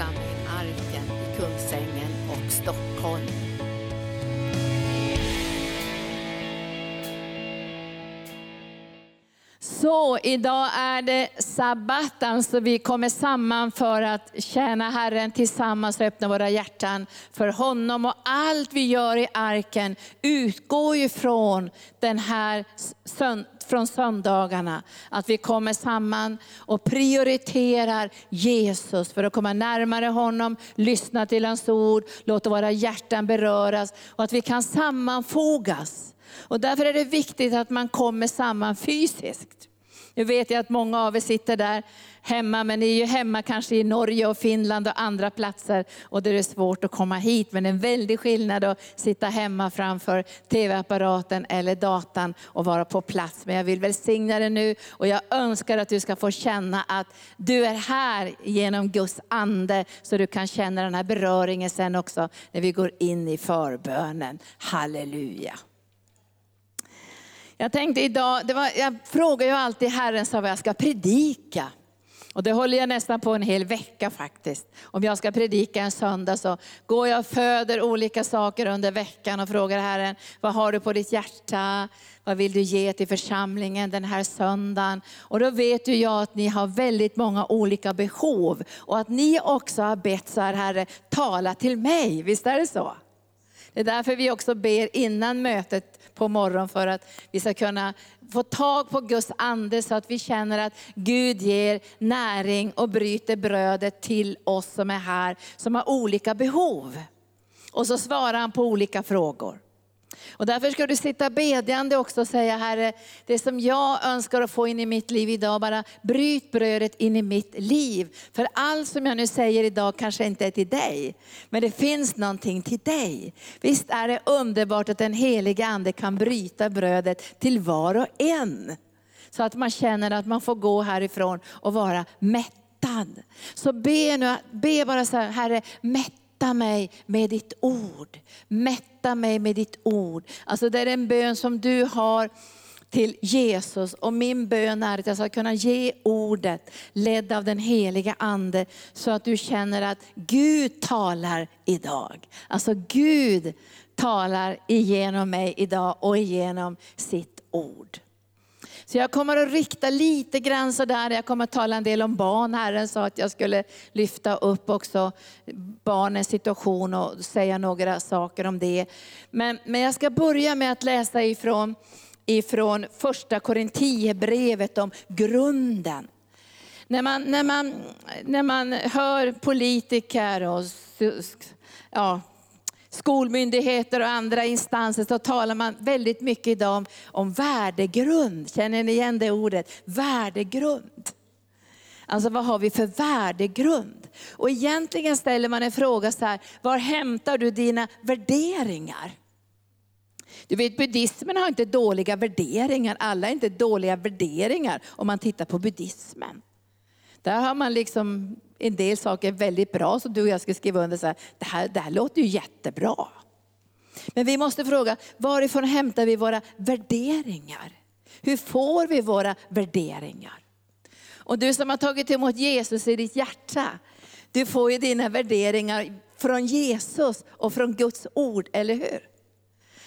församling Arken i Kungsängen och Stockholm. Så idag är det sabbat, alltså vi kommer samman för att tjäna Herren tillsammans och öppna våra hjärtan för honom. Och allt vi gör i arken utgår ju från den här från söndagarna. Att vi kommer samman och prioriterar Jesus för att komma närmare honom, lyssna till hans ord, låta våra hjärtan beröras och att vi kan sammanfogas. Och därför är det viktigt att man kommer samman fysiskt. Nu vet jag att många av er sitter där hemma, men ni är ju hemma kanske i Norge och Finland och andra platser och där det är svårt att komma hit. Men det är en väldig skillnad att sitta hemma framför tv-apparaten eller datan och vara på plats. Men jag vill välsigna dig nu och jag önskar att du ska få känna att du är här genom Guds ande så du kan känna den här beröringen sen också när vi går in i förbönen. Halleluja. Jag tänkte idag, det var, jag frågar ju alltid Herren så vad jag ska predika. Och det håller jag nästan på en hel vecka faktiskt. Om jag ska predika en söndag så går jag och föder olika saker under veckan och frågar Herren, vad har du på ditt hjärta? Vad vill du ge till församlingen den här söndagen? Och då vet ju jag att ni har väldigt många olika behov. Och att ni också har bett så här, Herre, tala till mig. Visst är det så? Det är därför vi också ber innan mötet på morgonen för att vi ska kunna få tag på Guds ande så att vi känner att Gud ger näring och bryter brödet till oss som är här, som har olika behov. Och så svarar han på olika frågor. Och därför ska du sitta bedjande också och säga, Herre, det som jag önskar att få in i mitt liv idag, bara bryt brödet in i mitt liv. För allt som jag nu säger idag kanske inte är till dig, men det finns någonting till dig. Visst är det underbart att den helige Ande kan bryta brödet till var och en. Så att man känner att man får gå härifrån och vara mättad. Så be, nu, be bara så här, Herre, mätta Mätta mig med ditt ord. Mätta mig med ditt ord. Alltså det är en bön som du har till Jesus. Och min bön är att jag ska kunna ge ordet, ledd av den heliga Ande, så att du känner att Gud talar idag. Alltså Gud talar igenom mig idag och igenom sitt ord. Så jag kommer att rikta lite grann sådär, jag kommer att tala en del om barn. Herren sa att jag skulle lyfta upp också barnens situation och säga några saker om det. Men, men jag ska börja med att läsa ifrån, ifrån första Korinthierbrevet om grunden. När man, när, man, när man hör politiker och ja, skolmyndigheter och andra instanser så talar man väldigt mycket idag om, om värdegrund. Känner ni igen det ordet? Värdegrund. Alltså vad har vi för värdegrund? Och egentligen ställer man en fråga så här, var hämtar du dina värderingar? Du vet buddhismen har inte dåliga värderingar, alla är inte dåliga värderingar om man tittar på buddhismen. Där har man liksom en del saker väldigt bra som du och jag ska skriva under. Så här, det, här, det här låter ju jättebra. Men vi måste fråga, varifrån hämtar vi våra värderingar? Hur får vi våra värderingar? Och du som har tagit emot Jesus i ditt hjärta, du får ju dina värderingar från Jesus och från Guds ord, eller hur?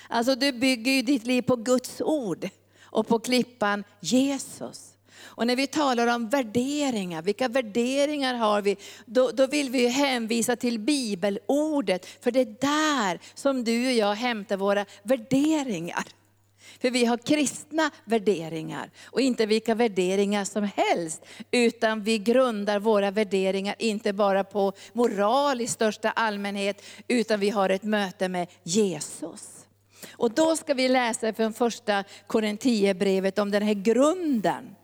Alltså du bygger ju ditt liv på Guds ord och på klippan Jesus. Och när vi talar om värderingar, vilka värderingar har vi? Då, då vill vi hänvisa till bibelordet, för det är där som du och jag hämtar våra värderingar. För vi har kristna värderingar och inte vilka värderingar som helst. Utan vi grundar våra värderingar inte bara på moral i största allmänhet, utan vi har ett möte med Jesus. Och då ska vi läsa från första Korinthierbrevet om den här grunden.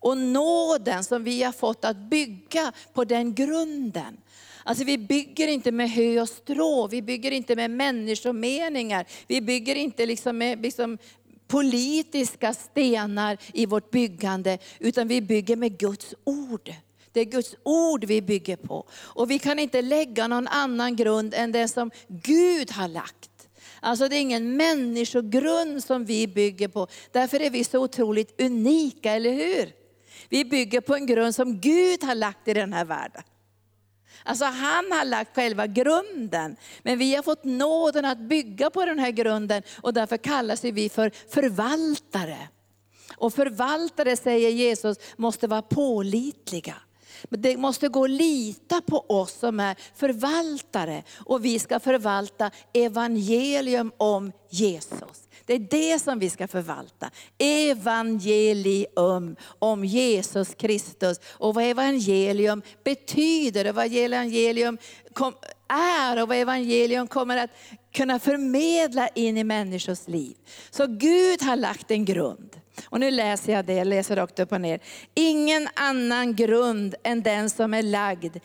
Och nåden som vi har fått att bygga på den grunden. Alltså vi bygger inte med hö och strå, vi bygger inte med människomeningar, vi bygger inte liksom med liksom politiska stenar i vårt byggande, utan vi bygger med Guds ord. Det är Guds ord vi bygger på. Och vi kan inte lägga någon annan grund än den som Gud har lagt. Alltså det är ingen människogrund som vi bygger på. Därför är vi så otroligt unika, eller hur? Vi bygger på en grund som Gud har lagt i den här världen. Alltså han har lagt själva grunden. Men vi har fått nåden att bygga på den här grunden och därför kallas vi för förvaltare. Och förvaltare, säger Jesus, måste vara pålitliga. Det måste gå att lita på oss som är förvaltare. Och vi ska förvalta evangelium om Jesus. Det är det som vi ska förvalta. Evangelium om Jesus Kristus. Och vad evangelium betyder och vad evangelium är och vad evangelium kommer att kunna förmedla in i människors liv. Så Gud har lagt en grund. Och nu läser jag det, jag läser rakt upp och ner. Ingen annan grund än den som är lagd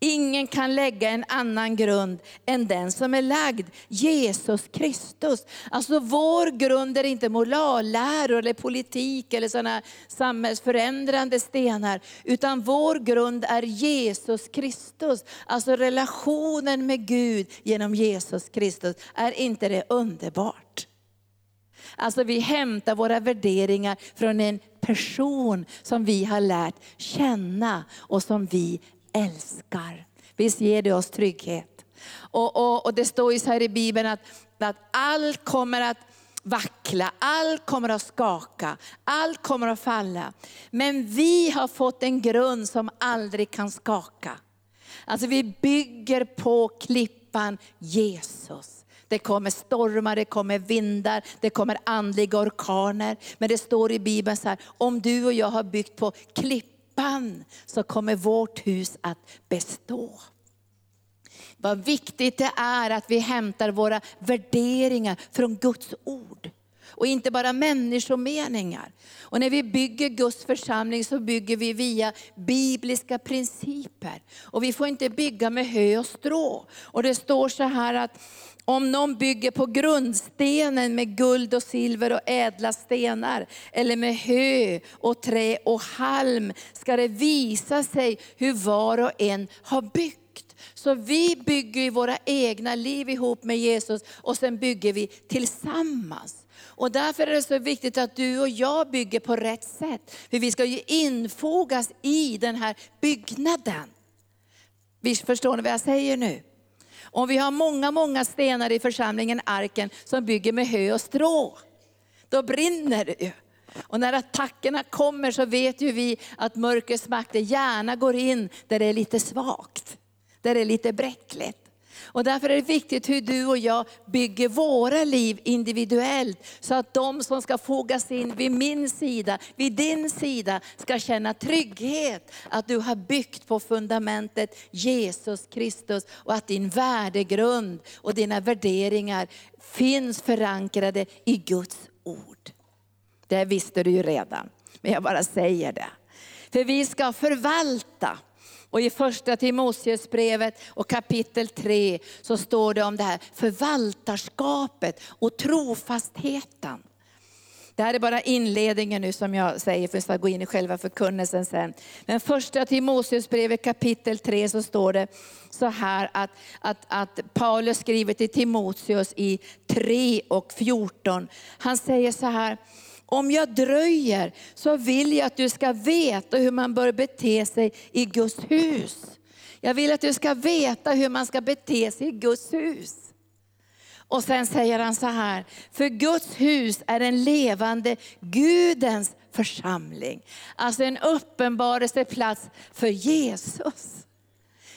Ingen kan lägga en annan grund än den som är lagd, Jesus Kristus. Alltså vår grund är inte moralläror eller politik eller sådana samhällsförändrande stenar. Utan vår grund är Jesus Kristus. Alltså relationen med Gud genom Jesus Kristus. Är inte det underbart? Alltså vi hämtar våra värderingar från en person som vi har lärt känna och som vi älskar. Visst ger det oss trygghet? Och, och, och det står ju så här i Bibeln att, att allt kommer att vackla, allt kommer att skaka, allt kommer att falla. Men vi har fått en grund som aldrig kan skaka. Alltså vi bygger på klippan Jesus. Det kommer stormar, det kommer vindar, det kommer andliga orkaner. Men det står i Bibeln så här, om du och jag har byggt på klippan klippan så kommer vårt hus att bestå. Vad viktigt det är att vi hämtar våra värderingar från Guds ord. Och inte bara människomeningar. Och när vi bygger Guds församling så bygger vi via bibliska principer. Och vi får inte bygga med hö och strå. Och det står så här att om någon bygger på grundstenen med guld och silver och ädla stenar, eller med hö och trä och halm, ska det visa sig hur var och en har byggt. Så vi bygger våra egna liv ihop med Jesus och sen bygger vi tillsammans. Och därför är det så viktigt att du och jag bygger på rätt sätt. För vi ska ju infogas i den här byggnaden. Visst förstår ni vad jag säger nu? Om vi har många, många stenar i församlingen Arken som bygger med hö och strå, då brinner det ju. Och när attackerna kommer så vet ju vi att mörkrets makter gärna går in där det är lite svagt, där det är lite bräckligt. Och därför är det viktigt hur du och jag bygger våra liv individuellt. Så att de som ska fogas in vid min sida, vid din sida, ska känna trygghet. Att du har byggt på fundamentet Jesus Kristus och att din värdegrund och dina värderingar finns förankrade i Guds ord. Det visste du ju redan, men jag bara säger det. För vi ska förvalta och i första Timoteusbrevet och kapitel 3 så står det om det här förvaltarskapet och trofastheten. Det här är bara inledningen nu som jag säger, för jag ska gå in i själva förkunnelsen sen. Men första Timoteusbrevet kapitel 3 så står det så här att, att, att Paulus skriver till Timoteus i 3 och 14. Han säger så här, om jag dröjer så vill jag att du ska veta hur man bör bete sig i Guds hus. Jag vill att du ska veta hur man ska bete sig i Guds hus. Och sen säger han så här, för Guds hus är en levande Gudens församling. Alltså en uppenbarelseplats för Jesus.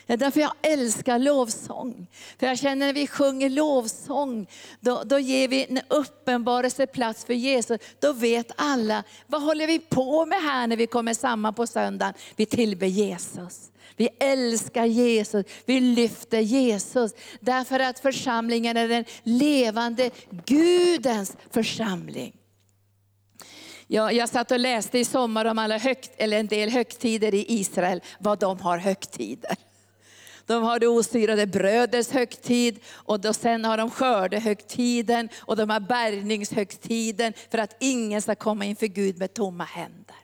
Det är därför jag älskar lovsång. För jag känner när vi sjunger lovsång, då, då ger vi en uppenbarelseplats för Jesus. Då vet alla, vad håller vi på med här när vi kommer samman på söndagen? Vi tillber Jesus. Vi älskar Jesus, vi lyfter Jesus. Därför att församlingen är den levande Gudens församling. Jag, jag satt och läste i sommar om alla högt, eller en del högtider i Israel, vad de har högtider. De har det osyrade brödets högtid och då sen har de skördehögtiden och de har bärgningshögtiden för att ingen ska komma inför Gud med tomma händer.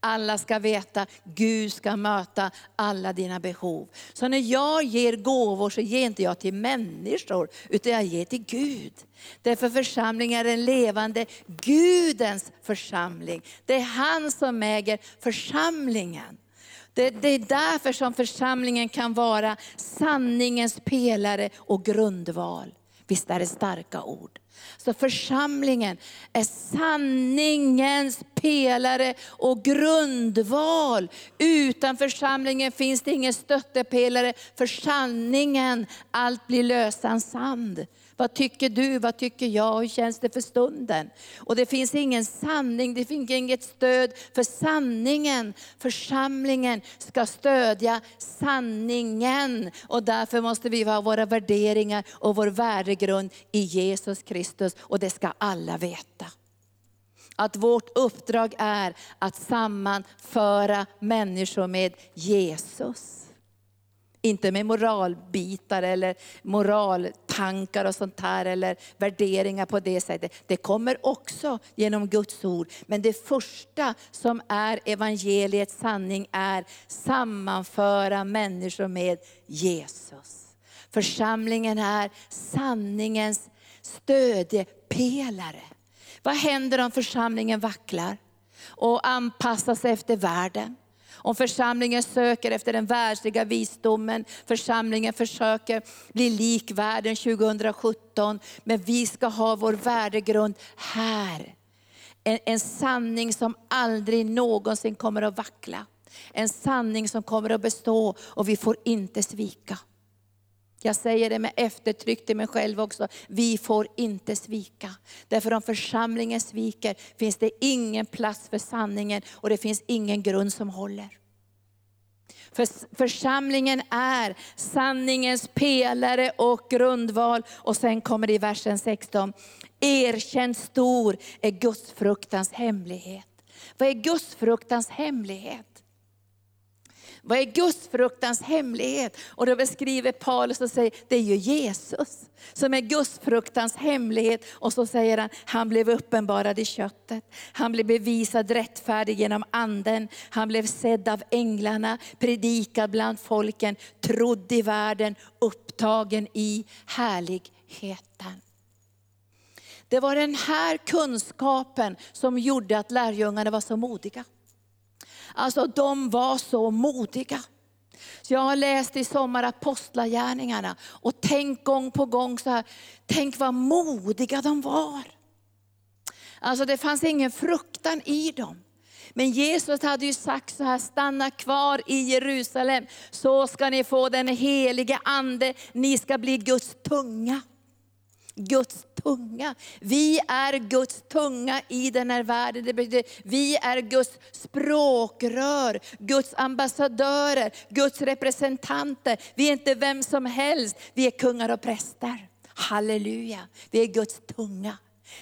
Alla ska veta, Gud ska möta alla dina behov. Så när jag ger gåvor så ger inte jag till människor, utan jag ger till Gud. Därför församlingen är en levande Gudens församling. Det är han som äger församlingen. Det, det är därför som församlingen kan vara sanningens pelare och grundval. Visst är det starka ord? Så församlingen är sanningens pelare och grundval. Utan församlingen finns det ingen stöttepelare för sanningen. Allt blir lösan sand. Vad tycker du? Vad tycker jag? Hur känns det för stunden? Och det finns ingen sanning, det finns inget stöd för sanningen. Församlingen ska stödja sanningen. Och därför måste vi ha våra värderingar och vår värdegrund i Jesus Kristus. Och det ska alla veta. Att vårt uppdrag är att sammanföra människor med Jesus. Inte med moralbitar eller moraltankar och sånt här, eller värderingar på det sättet. Det kommer också genom Guds ord. Men det första som är evangeliets sanning är sammanföra människor med Jesus. Församlingen är sanningens stödjepelare. Vad händer om församlingen vacklar och anpassar sig efter världen? Om församlingen söker efter den världsliga visdomen, församlingen försöker bli lik världen 2017, men vi ska ha vår värdegrund här. En, en sanning som aldrig någonsin kommer att vackla. En sanning som kommer att bestå och vi får inte svika. Jag säger det med eftertryck till mig själv också. Vi får inte svika. Därför om församlingen sviker finns det ingen plats för sanningen och det finns ingen grund som håller. För församlingen är sanningens pelare och grundval. Och sen kommer det i versen 16. Erkänd stor är Guds fruktans hemlighet. Vad är Guds fruktans hemlighet? Vad är Gudsfruktans hemlighet? Och då beskriver Paulus och säger, det är ju Jesus som är Gudsfruktans hemlighet. Och så säger han, han blev uppenbarad i köttet. Han blev bevisad rättfärdig genom anden. Han blev sedd av änglarna, predikad bland folken, trodd i världen, upptagen i härligheten. Det var den här kunskapen som gjorde att lärjungarna var så modiga. Alltså de var så modiga. Så jag har läst i sommar Apostlagärningarna och tänkt gång på gång så här, tänk vad modiga de var. Alltså det fanns ingen fruktan i dem. Men Jesus hade ju sagt så här, stanna kvar i Jerusalem så ska ni få den helige ande, ni ska bli Guds tunga. Guds tunga. Vi är Guds tunga i den här världen. Det betyder, vi är Guds språkrör, Guds ambassadörer, Guds representanter. Vi är inte vem som helst, vi är kungar och präster. Halleluja, vi är Guds tunga.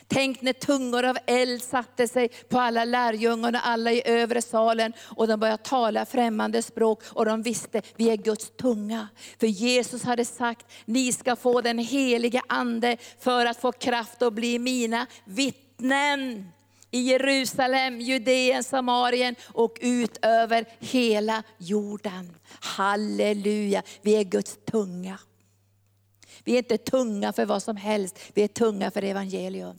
Tänk när tungor av eld satte sig på alla lärjungarna, alla i övre salen och de började tala främmande språk och de visste, vi är Guds tunga. För Jesus hade sagt, ni ska få den helige ande för att få kraft att bli mina vittnen i Jerusalem, Judeen, Samarien och ut över hela jorden. Halleluja, vi är Guds tunga. Vi är inte tunga för vad som helst, vi är tunga för evangelium.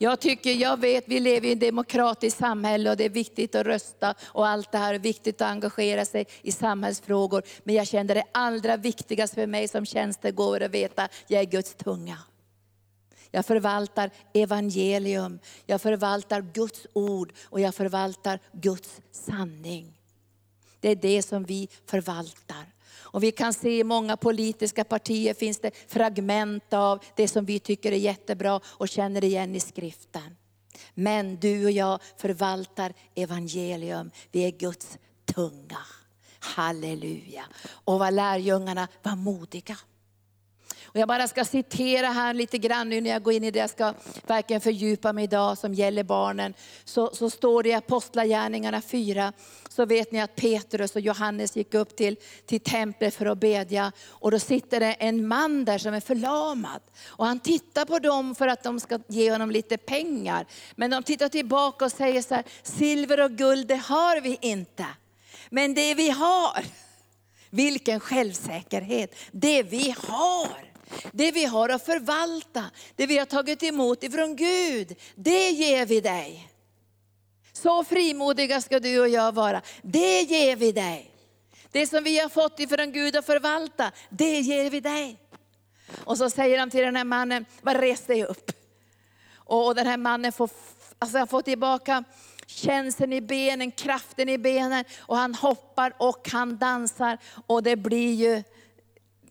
Jag tycker, jag vet, vi lever i ett demokratiskt samhälle och det är viktigt att rösta och allt det här är viktigt att engagera sig i samhällsfrågor. Men jag känner det allra viktigaste för mig som tjänstegåvare att veta, jag är Guds tunga. Jag förvaltar evangelium, jag förvaltar Guds ord och jag förvaltar Guds sanning. Det är det som vi förvaltar. Och vi kan se i många politiska partier finns det fragment av det som vi tycker är jättebra och känner igen i skriften. Men du och jag förvaltar evangelium. Vi är Guds tunga. Halleluja. Och vad lärjungarna var modiga. Och jag bara ska citera här lite grann nu när jag går in i det jag ska verkligen fördjupa mig idag som gäller barnen. Så, så står det i Apostlagärningarna 4, så vet ni att Petrus och Johannes gick upp till, till templet för att bedja. Och då sitter det en man där som är förlamad. Och han tittar på dem för att de ska ge honom lite pengar. Men de tittar tillbaka och säger så här, silver och guld det har vi inte. Men det vi har, vilken självsäkerhet. Det vi har det vi har att förvalta, det vi har tagit emot ifrån Gud, det ger vi dig. Så frimodiga ska du och jag vara. Det ger vi dig. Det som vi har fått ifrån Gud att förvalta, det ger vi dig. Och så säger han till den här mannen, res dig upp. Och den här mannen får, alltså får tillbaka känslan i benen, kraften i benen. Och han hoppar och han dansar. Och det blir ju,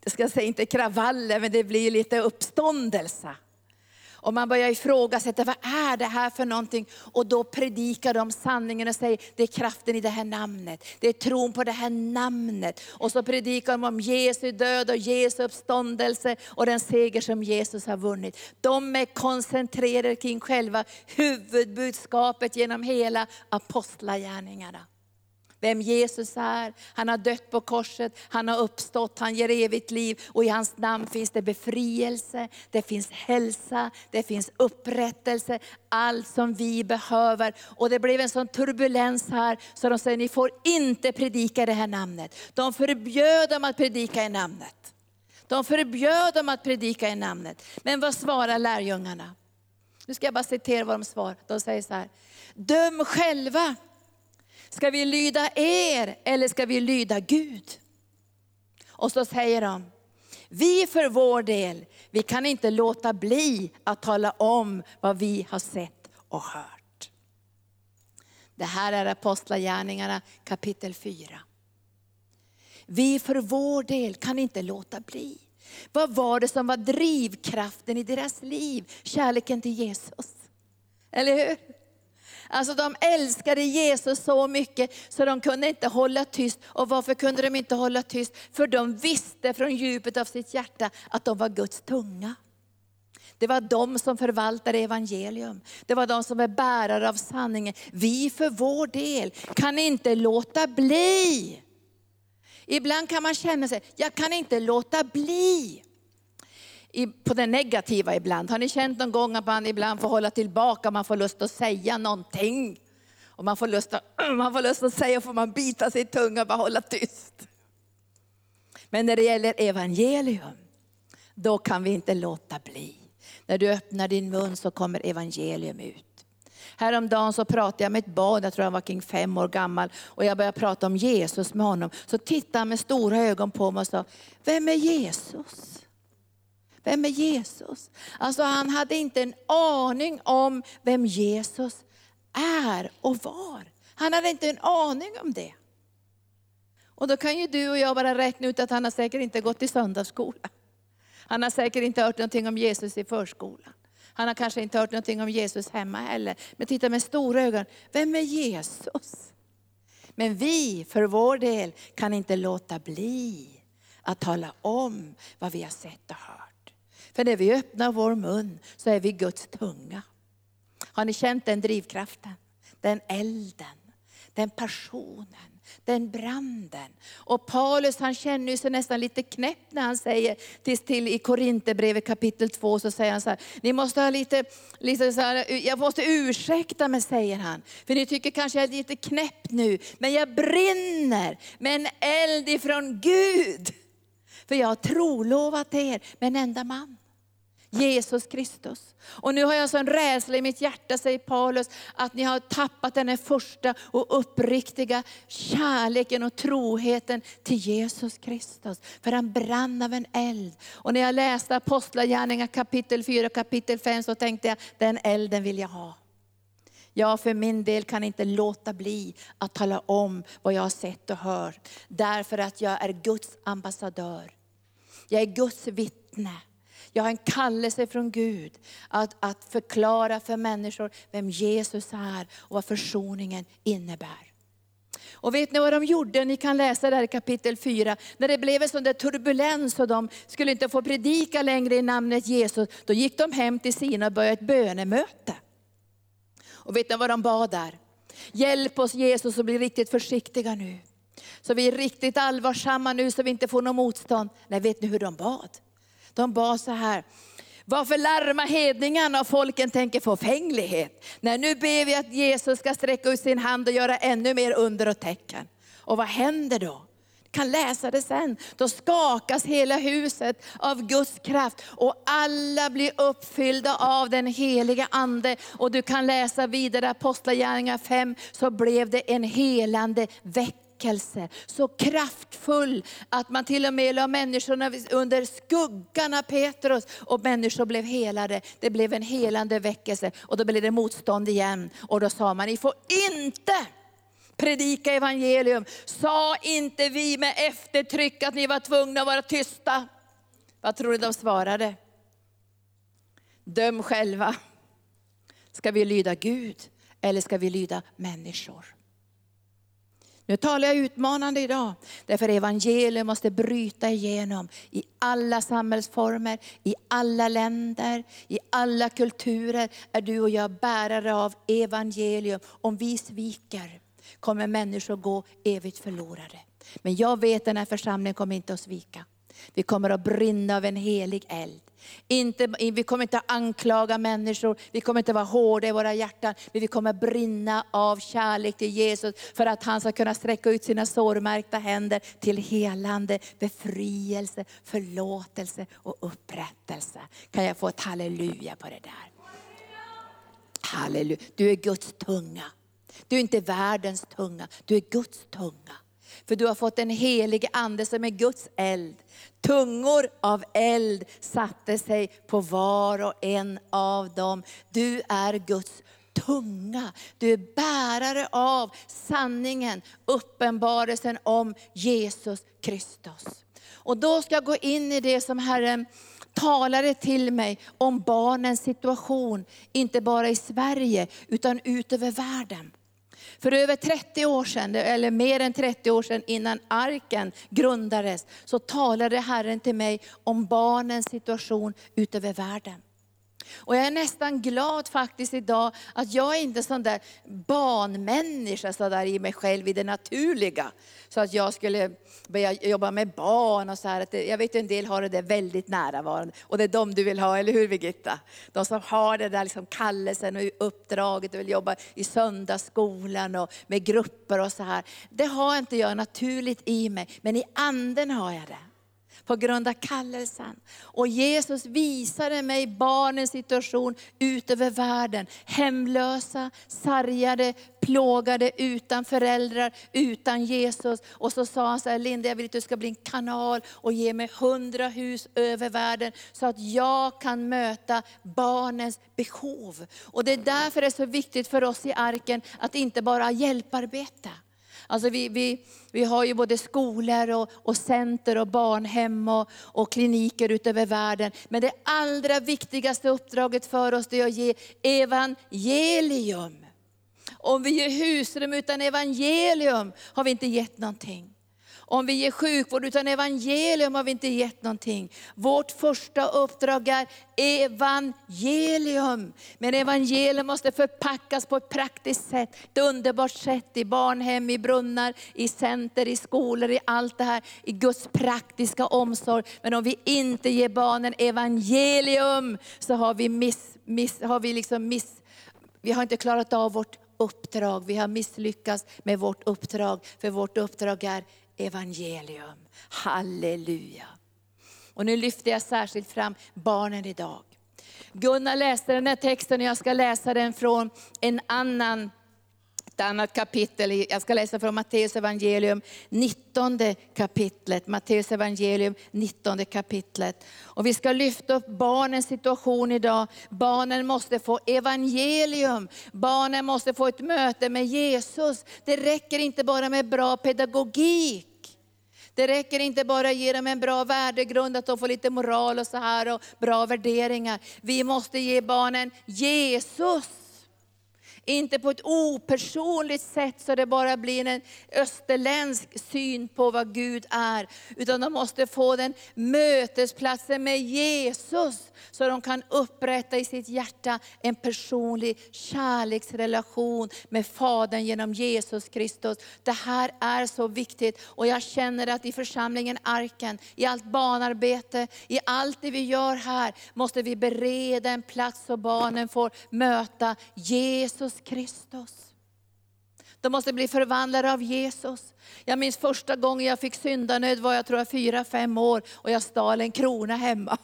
jag ska säga inte kravaller, men det blir lite uppståndelse. Och man börjar ifrågasätta, vad är det här för någonting? Och då predikar de sanningen och säger, det är kraften i det här namnet. Det är tron på det här namnet. Och så predikar de om Jesu död och Jesu uppståndelse och den seger som Jesus har vunnit. De är koncentrerade kring själva huvudbudskapet genom hela apostlagärningarna vem Jesus är. Han har dött på korset, han har uppstått, han ger evigt liv och i hans namn finns det befrielse, det finns hälsa, det finns upprättelse, allt som vi behöver. Och det blev en sån turbulens här så de säger, ni får inte predika det här namnet. De förbjöd dem att predika i namnet. De förbjöd dem att predika i namnet. Men vad svarar lärjungarna? Nu ska jag bara citera vad de svarar. De säger så här, döm själva Ska vi lyda er eller ska vi lyda Gud? Och så säger de, vi för vår del, vi kan inte låta bli att tala om vad vi har sett och hört. Det här är Apostlagärningarna kapitel 4. Vi för vår del kan inte låta bli. Vad var det som var drivkraften i deras liv? Kärleken till Jesus. Eller hur? Alltså de älskade Jesus så mycket så de kunde inte hålla tyst. Och varför kunde de inte hålla tyst? För de visste från djupet av sitt hjärta att de var Guds tunga. Det var de som förvaltade evangelium. Det var de som är bärare av sanningen. Vi för vår del kan inte låta bli. Ibland kan man känna sig, jag kan inte låta bli på det negativa ibland. Har ni känt någon gång att man ibland får hålla tillbaka, man får lust att säga någonting. Och man får lust att, man får lust att säga, får man bita sig i tungan och bara hålla tyst. Men när det gäller evangelium, då kan vi inte låta bli. När du öppnar din mun så kommer evangelium ut. Häromdagen så pratade jag med ett barn, jag tror han var kring fem år gammal, och jag började prata om Jesus med honom. Så tittade han med stora ögon på mig och sa, vem är Jesus? Vem är Jesus? Alltså han hade inte en aning om vem Jesus är och var. Han hade inte en aning om det. Och då kan ju du och jag bara räkna ut att han har säkert inte gått i söndagsskola. Han har säkert inte hört någonting om Jesus i förskolan. Han har kanske inte hört någonting om Jesus hemma heller. Men titta med stora ögon, vem är Jesus? Men vi för vår del kan inte låta bli att tala om vad vi har sett och hört. För när vi öppnar vår mun så är vi Guds tunga. Har ni känt den drivkraften? Den elden, den passionen, den branden. Och Paulus han känner sig nästan lite knäpp när han säger till, till i Korinthierbrevet kapitel 2 så säger han så här, ni måste ha lite, lite så här, jag måste ursäkta mig säger han. För ni tycker kanske jag är lite knäpp nu, men jag brinner med en eld ifrån Gud. För jag har trolovat er med en enda man. Jesus Kristus. Och nu har jag en sån rädsla i mitt hjärta, säger Paulus, att ni har tappat den här första och uppriktiga kärleken och troheten till Jesus Kristus. För han brann av en eld. Och när jag läste Apostlagärningarna kapitel 4 och kapitel 5 så tänkte jag, den elden vill jag ha. Jag för min del kan inte låta bli att tala om vad jag har sett och hört. Därför att jag är Guds ambassadör. Jag är Guds vittne. Jag har en kallelse från Gud att, att förklara för människor vem Jesus är och vad försoningen innebär. Och vet ni vad de gjorde? Ni kan läsa där i kapitel 4. När det blev en sån där turbulens och de skulle inte få predika längre i namnet Jesus, då gick de hem till sina och började ett bönemöte. Och vet ni vad de bad där? Hjälp oss Jesus att bli riktigt försiktiga nu. Så vi är riktigt allvarsamma nu så vi inte får något motstånd. Nej, vet ni hur de bad? De bad så här, varför larma hedningarna och folken tänker förfänglighet? Nej, nu ber vi att Jesus ska sträcka ut sin hand och göra ännu mer under och tecken. Och vad händer då? kan läsa det sen. Då skakas hela huset av Guds kraft och alla blir uppfyllda av den heliga Ande. Och du kan läsa vidare Apostlagärningarna 5, så blev det en helande vecka väckelse. Så kraftfull att man till och med la människorna under skuggan av Petrus och människor blev helade. Det blev en helande väckelse och då blev det motstånd igen. Och då sa man, ni får inte predika evangelium. Sa inte vi med eftertryck att ni var tvungna att vara tysta? Vad tror du de svarade? Döm själva. Ska vi lyda Gud eller ska vi lyda människor? Nu talar jag utmanande idag, därför evangelium måste bryta igenom i alla samhällsformer, i alla länder, i alla kulturer är du och jag bärare av evangelium. Om vi sviker, kommer människor gå evigt förlorade. Men jag vet att den här församlingen kommer inte att svika. Vi kommer att brinna av en helig eld. Inte, vi kommer inte att anklaga människor, vi kommer inte att vara hårda i våra hjärtan, men vi kommer att brinna av kärlek till Jesus för att han ska kunna sträcka ut sina sårmärkta händer till helande, befrielse, förlåtelse och upprättelse. Kan jag få ett halleluja på det där? Halleluja, du är Guds tunga. Du är inte världens tunga, du är Guds tunga. För du har fått en helig ande som är Guds eld. Tungor av eld satte sig på var och en av dem. Du är Guds tunga. Du är bärare av sanningen, uppenbarelsen om Jesus Kristus. Och då ska jag gå in i det som Herren talade till mig om barnens situation, inte bara i Sverige utan ut över världen. För över 30 år sedan, eller mer än 30 år sedan innan arken grundades, så talade Herren till mig om barnens situation utöver världen. Och jag är nästan glad faktiskt idag att jag är inte är sån där barnmänniska så där i mig själv, i det naturliga. Så att jag skulle börja jobba med barn och så här. Jag vet att en del har det där väldigt näravarande. Och det är de du vill ha, eller hur Birgitta? De som har det där liksom kallelsen och uppdraget och vill jobba i söndagsskolan och med grupper och så här. Det har inte jag naturligt i mig, men i anden har jag det på grund av kallelsen. Och Jesus visade mig barnens situation ut över världen. Hemlösa, sargade, plågade, utan föräldrar, utan Jesus. Och så sa han så här, Linda jag vill att du ska bli en kanal och ge mig hundra hus över världen. Så att jag kan möta barnens behov. Och det är därför det är så viktigt för oss i arken att inte bara hjälparbeta. hjälparbete. Alltså vi, vi, vi har ju både skolor och, och center och barnhem och, och kliniker utöver världen. Men det allra viktigaste uppdraget för oss är att ge evangelium. Om vi ger husrum utan evangelium har vi inte gett någonting. Om vi ger sjukvård utan evangelium har vi inte gett någonting. Vårt första uppdrag är evangelium. Men evangelium måste förpackas på ett praktiskt sätt, ett underbart sätt i barnhem, i brunnar, i center, i skolor, i allt det här, i Guds praktiska omsorg. Men om vi inte ger barnen evangelium så har vi, miss, miss, har vi liksom miss, vi har inte klarat av vårt uppdrag. Vi har misslyckats med vårt uppdrag, för vårt uppdrag är evangelium. Halleluja. Och nu lyfter jag särskilt fram barnen idag. Gunnar läste den här texten och jag ska läsa den från en annan ett annat kapitel. Jag ska läsa från Matteus evangelium 19 kapitlet. Matteus evangelium 19 kapitlet. Och vi ska lyfta upp barnens situation idag. Barnen måste få evangelium. Barnen måste få ett möte med Jesus. Det räcker inte bara med bra pedagogik. Det räcker inte bara att ge dem en bra värdegrund, att de får lite moral och så här och bra värderingar. Vi måste ge barnen Jesus. Inte på ett opersonligt sätt så det bara blir en österländsk syn på vad Gud är. Utan de måste få den mötesplatsen med Jesus. Så de kan upprätta i sitt hjärta en personlig kärleksrelation med Fadern genom Jesus Kristus. Det här är så viktigt och jag känner att i församlingen Arken, i allt barnarbete, i allt det vi gör här, måste vi bereda en plats så barnen får möta Jesus Kristus. De måste bli förvandlade av Jesus. Jag minns första gången jag fick syndanöd var jag tror jag fyra, fem år och jag stal en krona hemma.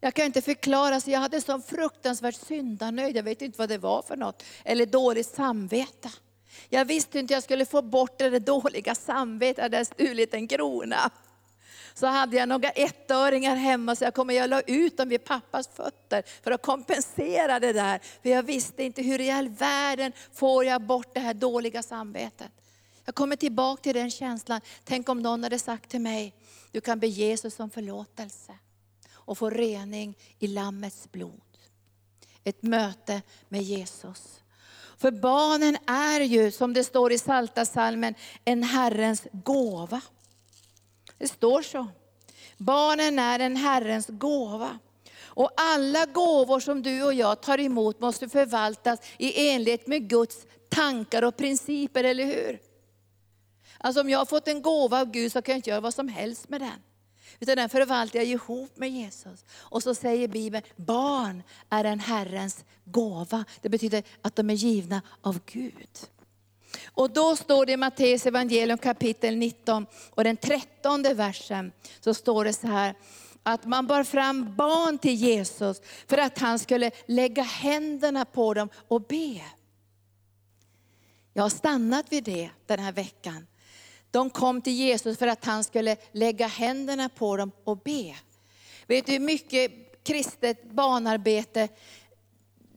Jag kan inte förklara, så jag hade sån fruktansvärt syndanöd. jag vet inte vad det var för något, eller dåligt samvete. Jag visste inte jag skulle få bort det dåliga samvetet, jag hade stulit en krona. Så hade jag några ettöringar hemma så jag kom och jag la ut dem vid pappas fötter för att kompensera det där. För jag visste inte hur i all världen får jag bort det här dåliga samvetet. Jag kommer tillbaka till den känslan. Tänk om någon hade sagt till mig, du kan be Jesus om förlåtelse och få rening i Lammets blod. Ett möte med Jesus. För barnen är ju, som det står i Salta salmen en Herrens gåva. Det står så. Barnen är en Herrens gåva. Och alla gåvor som du och jag tar emot måste förvaltas i enlighet med Guds tankar och principer, eller hur? Alltså om jag har fått en gåva av Gud så kan jag inte göra vad som helst med den. Utan den förvaltar jag ihop med Jesus. Och så säger Bibeln, barn är en Herrens gåva. Det betyder att de är givna av Gud. Och då står det i Matteus evangelium kapitel 19 och den 13 versen, så står det så här, att man bar fram barn till Jesus för att han skulle lägga händerna på dem och be. Jag har stannat vid det den här veckan. De kom till Jesus för att han skulle lägga händerna på dem och be. Vet du hur mycket kristet barnarbete,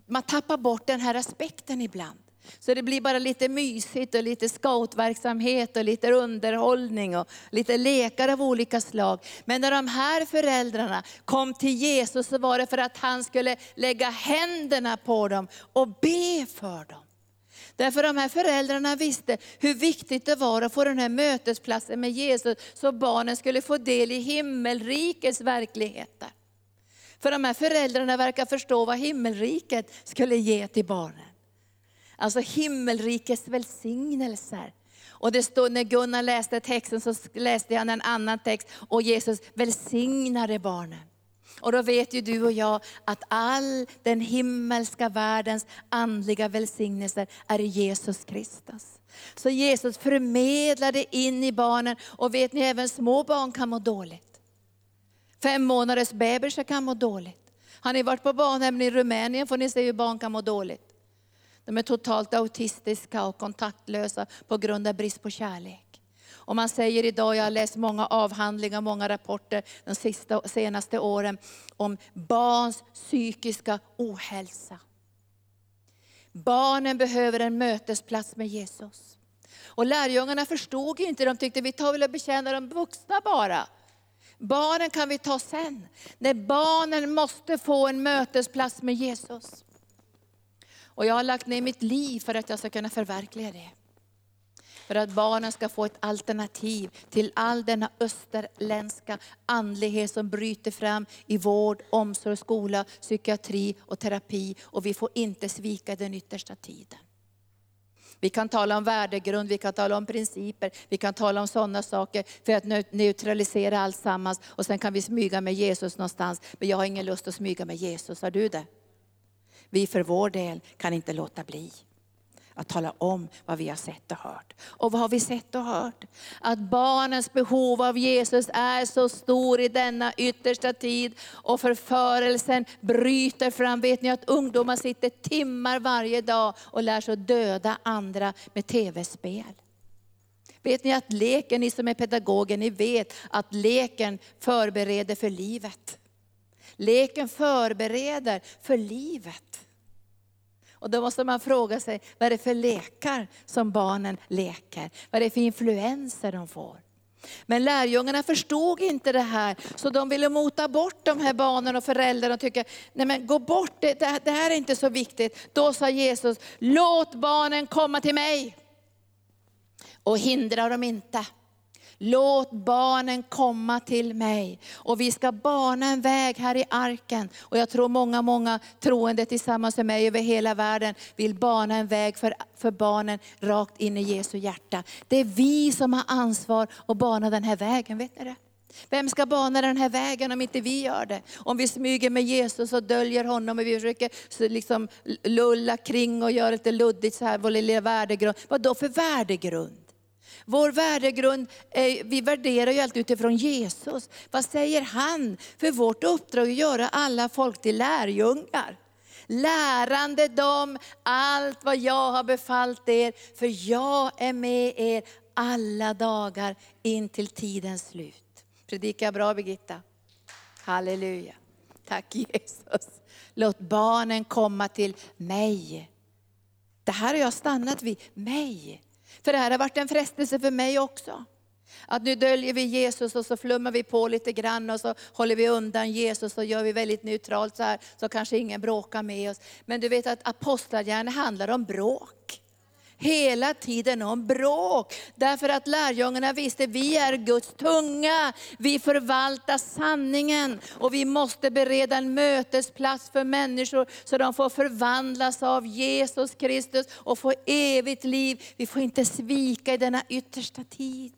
man tappar bort den här aspekten ibland. Så det blir bara lite mysigt och lite scoutverksamhet och lite underhållning och lite lekar av olika slag. Men när de här föräldrarna kom till Jesus så var det för att han skulle lägga händerna på dem och be för dem. Därför de här föräldrarna visste hur viktigt det var att få den här mötesplatsen med Jesus, så barnen skulle få del i himmelrikets verkligheter. För de här föräldrarna verkar förstå vad himmelriket skulle ge till barnen. Alltså himmelrikets välsignelser. Och det stod, när Gunnar läste texten så läste han en annan text, och Jesus välsignade barnen. Och då vet ju du och jag att all den himmelska världens andliga välsignelser är Jesus Kristus. Så Jesus förmedlade in i barnen, och vet ni även små barn kan må dåligt. Fem månaders bebisar kan må dåligt. Har ni varit på barnhem i Rumänien får ni se hur barn kan må dåligt. De är totalt autistiska och kontaktlösa på grund av brist på kärlek. Och man säger idag, jag har läst många avhandlingar, många rapporter de sista, senaste åren om barns psykiska ohälsa. Barnen behöver en mötesplats med Jesus. Och lärjungarna förstod inte, de tyckte vi tar väl och bekänner de vuxna bara. Barnen kan vi ta sen. Nej, barnen måste få en mötesplats med Jesus. Och jag har lagt ner mitt liv för att jag ska kunna förverkliga det. För att barnen ska få ett alternativ till all denna österländska andlighet som bryter fram i vård, omsorg, skola, psykiatri och terapi. Och vi får inte svika den yttersta tiden. Vi kan tala om värdegrund, vi kan tala om principer, vi kan tala om sådana saker för att neutralisera alltsammans. Och sen kan vi smyga med Jesus någonstans. Men jag har ingen lust att smyga med Jesus, har du det? Vi för vår del kan inte låta bli att tala om vad vi har sett och hört. Och vad har vi sett och hört? Att barnens behov av Jesus är så stor i denna yttersta tid och förförelsen bryter fram. Vet ni att ungdomar sitter timmar varje dag och lär sig att döda andra med tv-spel. Vet ni att leken, ni som är pedagoger, ni vet att leken förbereder för livet. Leken förbereder för livet. Och då måste man fråga sig, vad är det för lekar som barnen leker? Vad är det för influenser de får? Men lärjungarna förstod inte det här, så de ville mota bort de här barnen och föräldrarna och tycka, nej men gå bort, det, det här är inte så viktigt. Då sa Jesus, låt barnen komma till mig och hindra dem inte. Låt barnen komma till mig. Och vi ska bana en väg här i arken. Och jag tror många, många troende tillsammans med mig över hela världen vill bana en väg för, för barnen rakt in i Jesu hjärta. Det är vi som har ansvar att bana den här vägen, vet ni det? Vem ska bana den här vägen om inte vi gör det? Om vi smyger med Jesus och döljer honom och vi försöker liksom lulla kring och göra lite luddigt så här, vår lilla värdegrund. Vad då för värdegrund? Vår värdegrund, är, vi värderar ju allt utifrån Jesus. Vad säger han? För vårt uppdrag är att göra alla folk till lärjungar. Lärande dem allt vad jag har befallt er, för jag är med er alla dagar in till tidens slut. Predika bra Birgitta? Halleluja. Tack Jesus. Låt barnen komma till mig. Det här har jag stannat vid, mig. För det här har varit en frestelse för mig också. Att nu döljer vi Jesus och så flummar vi på lite grann och så håller vi undan Jesus och gör vi väldigt neutralt så här, så kanske ingen bråkar med oss. Men du vet att apostlagärningarna handlar om bråk hela tiden om bråk. Därför att lärjungarna visste, vi är Guds tunga, vi förvaltar sanningen och vi måste bereda en mötesplats för människor så de får förvandlas av Jesus Kristus och få evigt liv. Vi får inte svika i denna yttersta tid.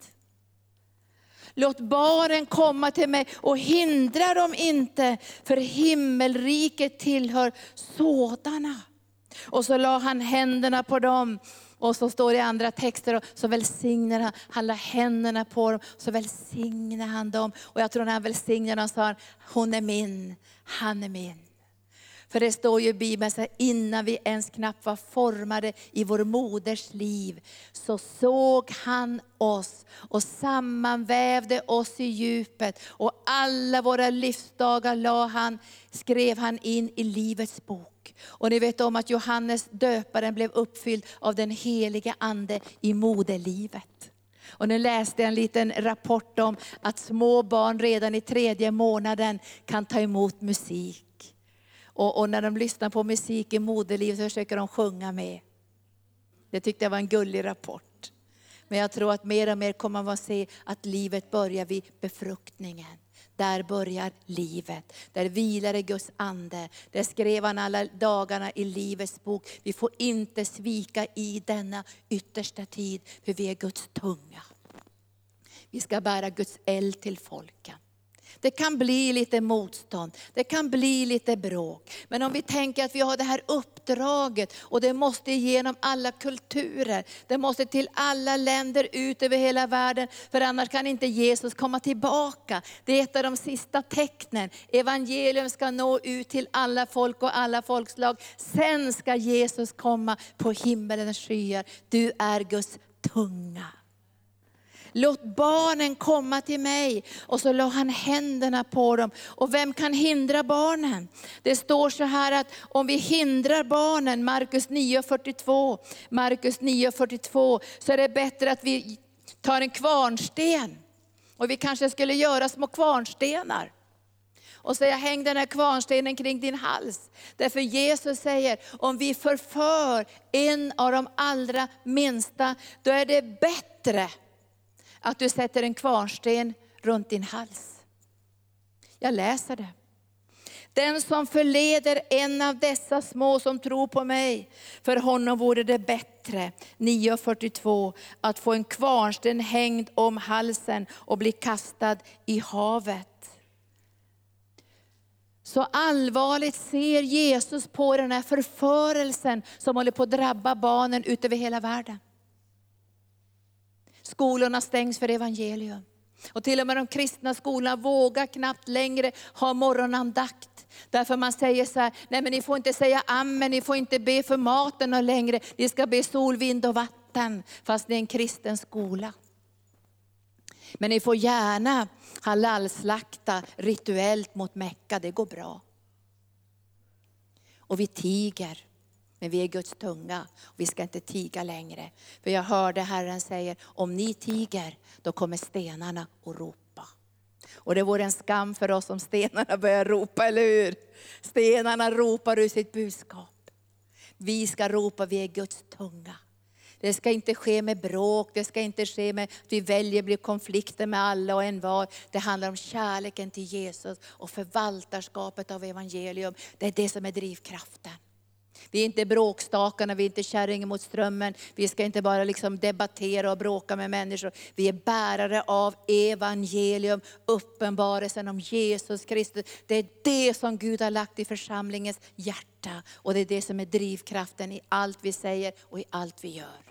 Låt barnen komma till mig och hindra dem inte, för himmelriket tillhör sådana. Och så la han händerna på dem och så står det i andra texter, så välsignar han, han la händerna på dem, så välsignar han dem. Och jag tror när han välsignar dem sa han, hon är min, han är min. För det står ju i Bibeln, så här, innan vi ens knappt var formade i vår moders liv, så såg han oss och sammanvävde oss i djupet. Och alla våra livsdagar la han, skrev han in i Livets bok. Och ni vet om att Johannes döparen blev uppfylld av den helige Ande i moderlivet. Och nu läste jag en liten rapport om att små barn redan i tredje månaden kan ta emot musik. Och, och när de lyssnar på musik i moderlivet så försöker de sjunga med. Det tyckte jag var en gullig rapport. Men jag tror att mer och mer kommer man att se att livet börjar vid befruktningen. Där börjar livet. Där vilar det Guds ande. Där skrev han alla dagarna i Livets bok. Vi får inte svika i denna yttersta tid, för vi är Guds tunga. Vi ska bära Guds eld till folken. Det kan bli lite motstånd, det kan bli lite bråk. Men om vi tänker att vi har det här uppdraget och det måste igenom alla kulturer. Det måste till alla länder ut över hela världen. För annars kan inte Jesus komma tillbaka. Det är ett av de sista tecknen. Evangelium ska nå ut till alla folk och alla folkslag. Sen ska Jesus komma på himmelens skyar. Du är Guds tunga. Låt barnen komma till mig. Och så la han händerna på dem. Och vem kan hindra barnen? Det står så här att om vi hindrar barnen, Markus 9.42, Markus 9.42, så är det bättre att vi tar en kvarnsten. Och vi kanske skulle göra små kvarnstenar och säga häng den här kvarnstenen kring din hals. Därför Jesus säger, om vi förför en av de allra minsta, då är det bättre att du sätter en kvarnsten runt din hals. Jag läser det. Den som förleder en av dessa små som tror på mig, för honom vore det bättre, 9.42, att få en kvarnsten hängd om halsen och bli kastad i havet. Så allvarligt ser Jesus på den här förförelsen som håller på att drabba barnen ut över hela världen. Skolorna stängs för evangelium. Och till och med de kristna skolorna vågar knappt längre ha morgonandakt. Därför man säger så här, nej men ni får inte säga amen, ni får inte be för maten längre. Ni ska be sol, vind och vatten, fast det är en kristen skola. Men ni får gärna halalslakta rituellt mot Mecka, det går bra. Och vi tiger. Men vi är Guds tunga vi ska inte tiga längre. För jag hörde Herren säga, om ni tiger, då kommer stenarna att ropa. Och det vore en skam för oss om stenarna börjar ropa, eller hur? Stenarna ropar ur sitt budskap. Vi ska ropa, vi är Guds tunga. Det ska inte ske med bråk, det ska inte ske med att vi väljer bli konflikter med alla och en var. Det handlar om kärleken till Jesus och förvaltarskapet av evangelium. Det är det som är drivkraften. Vi är inte bråkstakarna, vi är inte kärringen mot strömmen. Vi ska inte bara liksom debattera och bråka med människor. Vi är bärare av evangelium, uppenbarelsen om Jesus Kristus. Det är det som Gud har lagt i församlingens hjärta. Och det är det som är drivkraften i allt vi säger och i allt vi gör.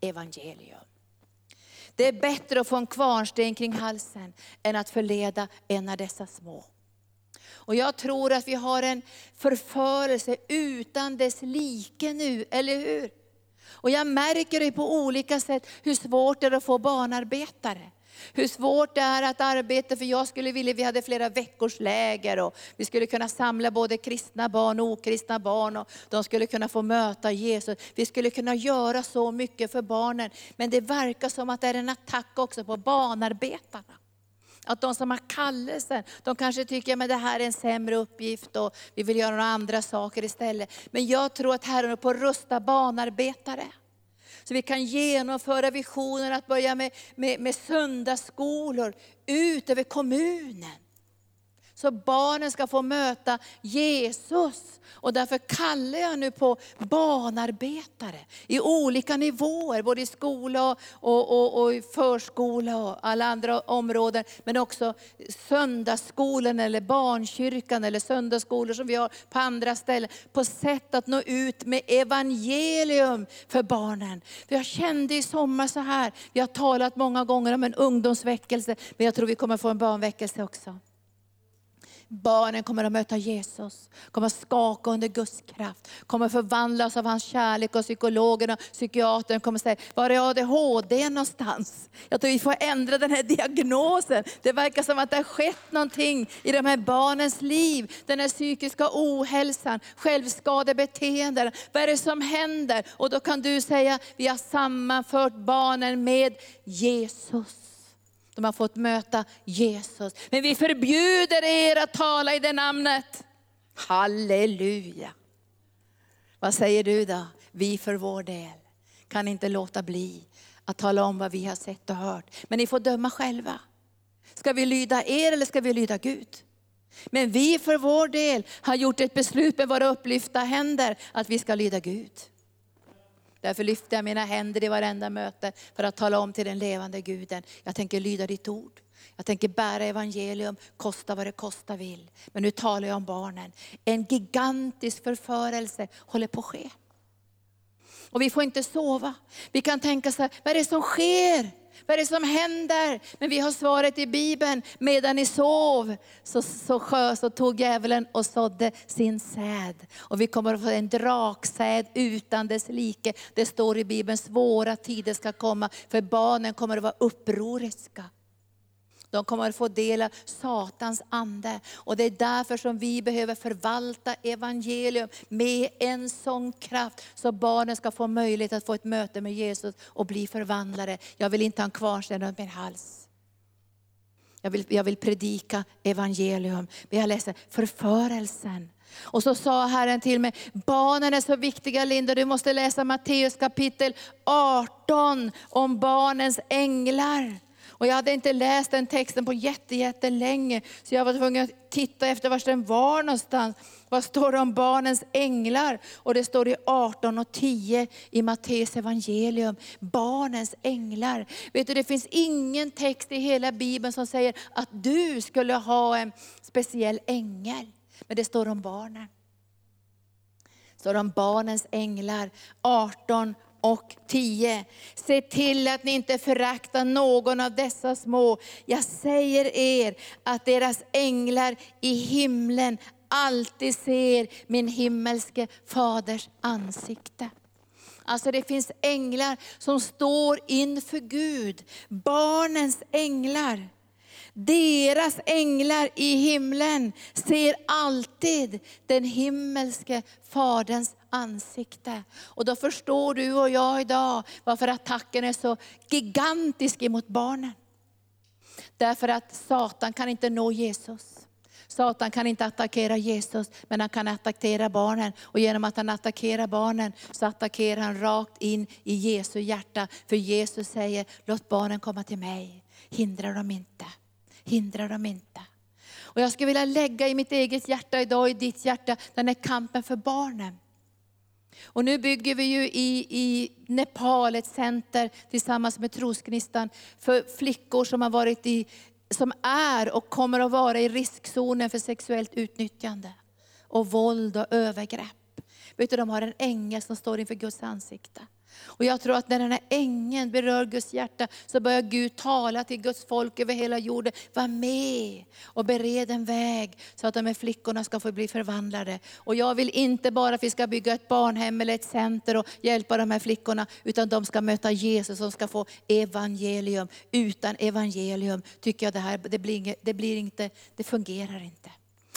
Evangelium. Det är bättre att få en kvarnsten kring halsen än att förleda en av dessa små. Och jag tror att vi har en förförelse utan dess like nu, eller hur? Och jag märker det på olika sätt hur svårt det är att få barnarbetare. Hur svårt det är att arbeta, för jag skulle vilja, vi hade flera veckors läger och vi skulle kunna samla både kristna barn och okristna barn och de skulle kunna få möta Jesus. Vi skulle kunna göra så mycket för barnen, men det verkar som att det är en attack också på barnarbetarna. Att de som har kallelsen, de kanske tycker att det här är en sämre uppgift och vi vill göra några andra saker istället. Men jag tror att Herren är på att rusta barnarbetare. Så vi kan genomföra visionen att börja med, med, med söndagsskolor ut över kommunen. Så barnen ska få möta Jesus. Och därför kallar jag nu på barnarbetare i olika nivåer, både i skola och, och, och, i förskola och alla andra områden. Men också söndagsskolan eller barnkyrkan eller söndagsskolor som vi har på andra ställen. På sätt att nå ut med evangelium för barnen. För jag kände i sommar så här, vi har talat många gånger om en ungdomsväckelse, men jag tror vi kommer få en barnväckelse också. Barnen kommer att möta Jesus, kommer att skaka under Guds kraft, kommer att förvandlas av hans kärlek och psykologen och psykiatern kommer att säga, var är ADHD någonstans? Jag tror vi får ändra den här diagnosen. Det verkar som att det har skett någonting i de här barnens liv. Den här psykiska ohälsan, självskadebeteenden. Vad är det som händer? Och då kan du säga, vi har sammanfört barnen med Jesus. De har fått möta Jesus. Men vi förbjuder er att tala i det namnet. Halleluja. Vad säger du då? Vi för vår del kan inte låta bli att tala om vad vi har sett och hört. Men ni får döma själva. Ska vi lyda er eller ska vi lyda Gud? Men vi för vår del har gjort ett beslut med våra upplyfta händer att vi ska lyda Gud. Därför lyfter jag mina händer i varenda möte för att tala om till den levande guden, jag tänker lyda ditt ord. Jag tänker bära evangelium, kosta vad det kosta vill. Men nu talar jag om barnen. En gigantisk förförelse håller på att ske. Och vi får inte sova. Vi kan tänka så här, vad är det som sker? Vad är det som händer? Men vi har svaret i Bibeln. Medan ni sov så, så, sjö, så tog djävulen och sådde sin säd. Och vi kommer att få en draksäd utan dess like. Det står i Bibeln, svåra tider ska komma, för barnen kommer att vara upproriska. De kommer att få del av Satans ande. Och det är därför som vi behöver förvalta evangelium med en sån kraft, så barnen ska få möjlighet att få ett möte med Jesus och bli förvandlade. Jag vill inte ha en kvarnsten runt min hals. Jag vill, jag vill predika evangelium. Vi har läst förförelsen. Och så sa Herren till mig, barnen är så viktiga Linda, du måste läsa Matteus kapitel 18 om barnens änglar. Och jag hade inte läst den texten på jättelänge, så jag var tvungen att titta efter var den var någonstans. Vad står det om barnens änglar? Och det står i 18 och 10 i Matteus evangelium. Barnens änglar. Vet du, det finns ingen text i hela Bibeln som säger att du skulle ha en speciell ängel. Men det står om barnen. Det står om barnens änglar. 18 och 10. Se till att ni inte föraktar någon av dessa små. Jag säger er att deras änglar i himlen alltid ser min himmelske faders ansikte. Alltså det finns änglar som står inför Gud, barnens änglar. Deras änglar i himlen ser alltid den himmelske Faderns ansikte. Och då förstår du och jag idag varför attacken är så gigantisk emot barnen. Därför att Satan kan inte nå Jesus. Satan kan inte attackera Jesus, men han kan attackera barnen. Och genom att han attackerar barnen, så attackerar han rakt in i Jesu hjärta. För Jesus säger, låt barnen komma till mig. Hindra dem inte. Hindra dem inte. Och jag skulle vilja lägga i mitt eget hjärta idag, i ditt hjärta, den här kampen för barnen. Och nu bygger vi ju i, i Nepal ett center tillsammans med trosgnistan, för flickor som har varit i, som är och kommer att vara i riskzonen för sexuellt utnyttjande och våld och övergrepp. Vet du, de har en ängel som står inför Guds ansikte. Och jag tror att när den här ängeln berör Guds hjärta så börjar Gud tala till Guds folk över hela jorden. Var med och bered en väg så att de här flickorna ska få bli förvandlade. Och jag vill inte bara att vi ska bygga ett barnhem eller ett center och hjälpa de här flickorna, utan de ska möta Jesus och ska få evangelium. Utan evangelium tycker jag det här, det blir, det blir inte, det fungerar inte.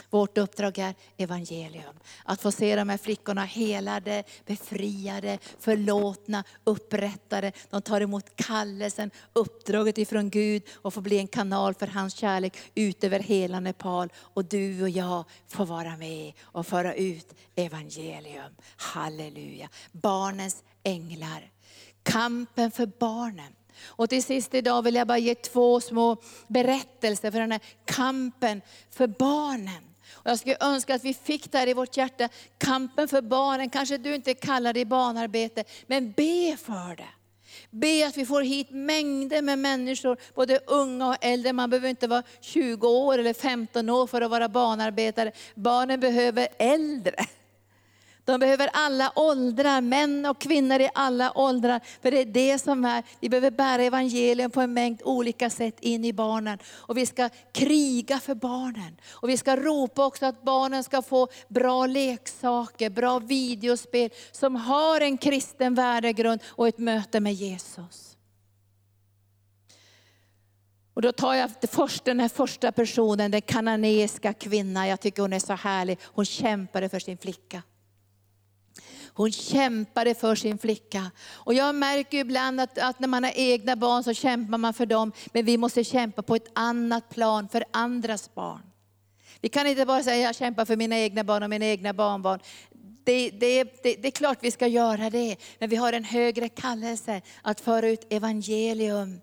Vårt uppdrag är evangelium. Att få se de här flickorna helade, befriade, förlåtna, upprättade. De tar emot kallelsen, uppdraget ifrån Gud och får bli en kanal för hans kärlek ut över hela Nepal. Och du och jag får vara med och föra ut evangelium. Halleluja. Barnens änglar. Kampen för barnen. Och till sist idag vill jag bara ge två små berättelser för den här kampen för barnen. Jag skulle önska att vi fick det här i vårt hjärta, kampen för barnen. Kanske du inte kallar det barnarbete, men be för det. Be att vi får hit mängder med människor, både unga och äldre. Man behöver inte vara 20 år eller 15 år för att vara barnarbetare. Barnen behöver äldre. De behöver alla åldrar, män och kvinnor i alla åldrar. För det är det som är, vi behöver bära evangelium på en mängd olika sätt in i barnen. Och vi ska kriga för barnen. Och vi ska ropa också att barnen ska få bra leksaker, bra videospel som har en kristen värdegrund och ett möte med Jesus. Och då tar jag först den här första personen, den kananeiska kvinnan. Jag tycker hon är så härlig. Hon kämpade för sin flicka. Hon kämpade för sin flicka. Och jag märker ibland att, att, när man har egna barn så kämpar man för dem, men vi måste kämpa på ett annat plan för andras barn. Vi kan inte bara säga jag kämpar för mina egna barn och mina egna barnbarn. Det, det, det, det, är klart vi ska göra det, men vi har en högre kallelse att föra ut evangelium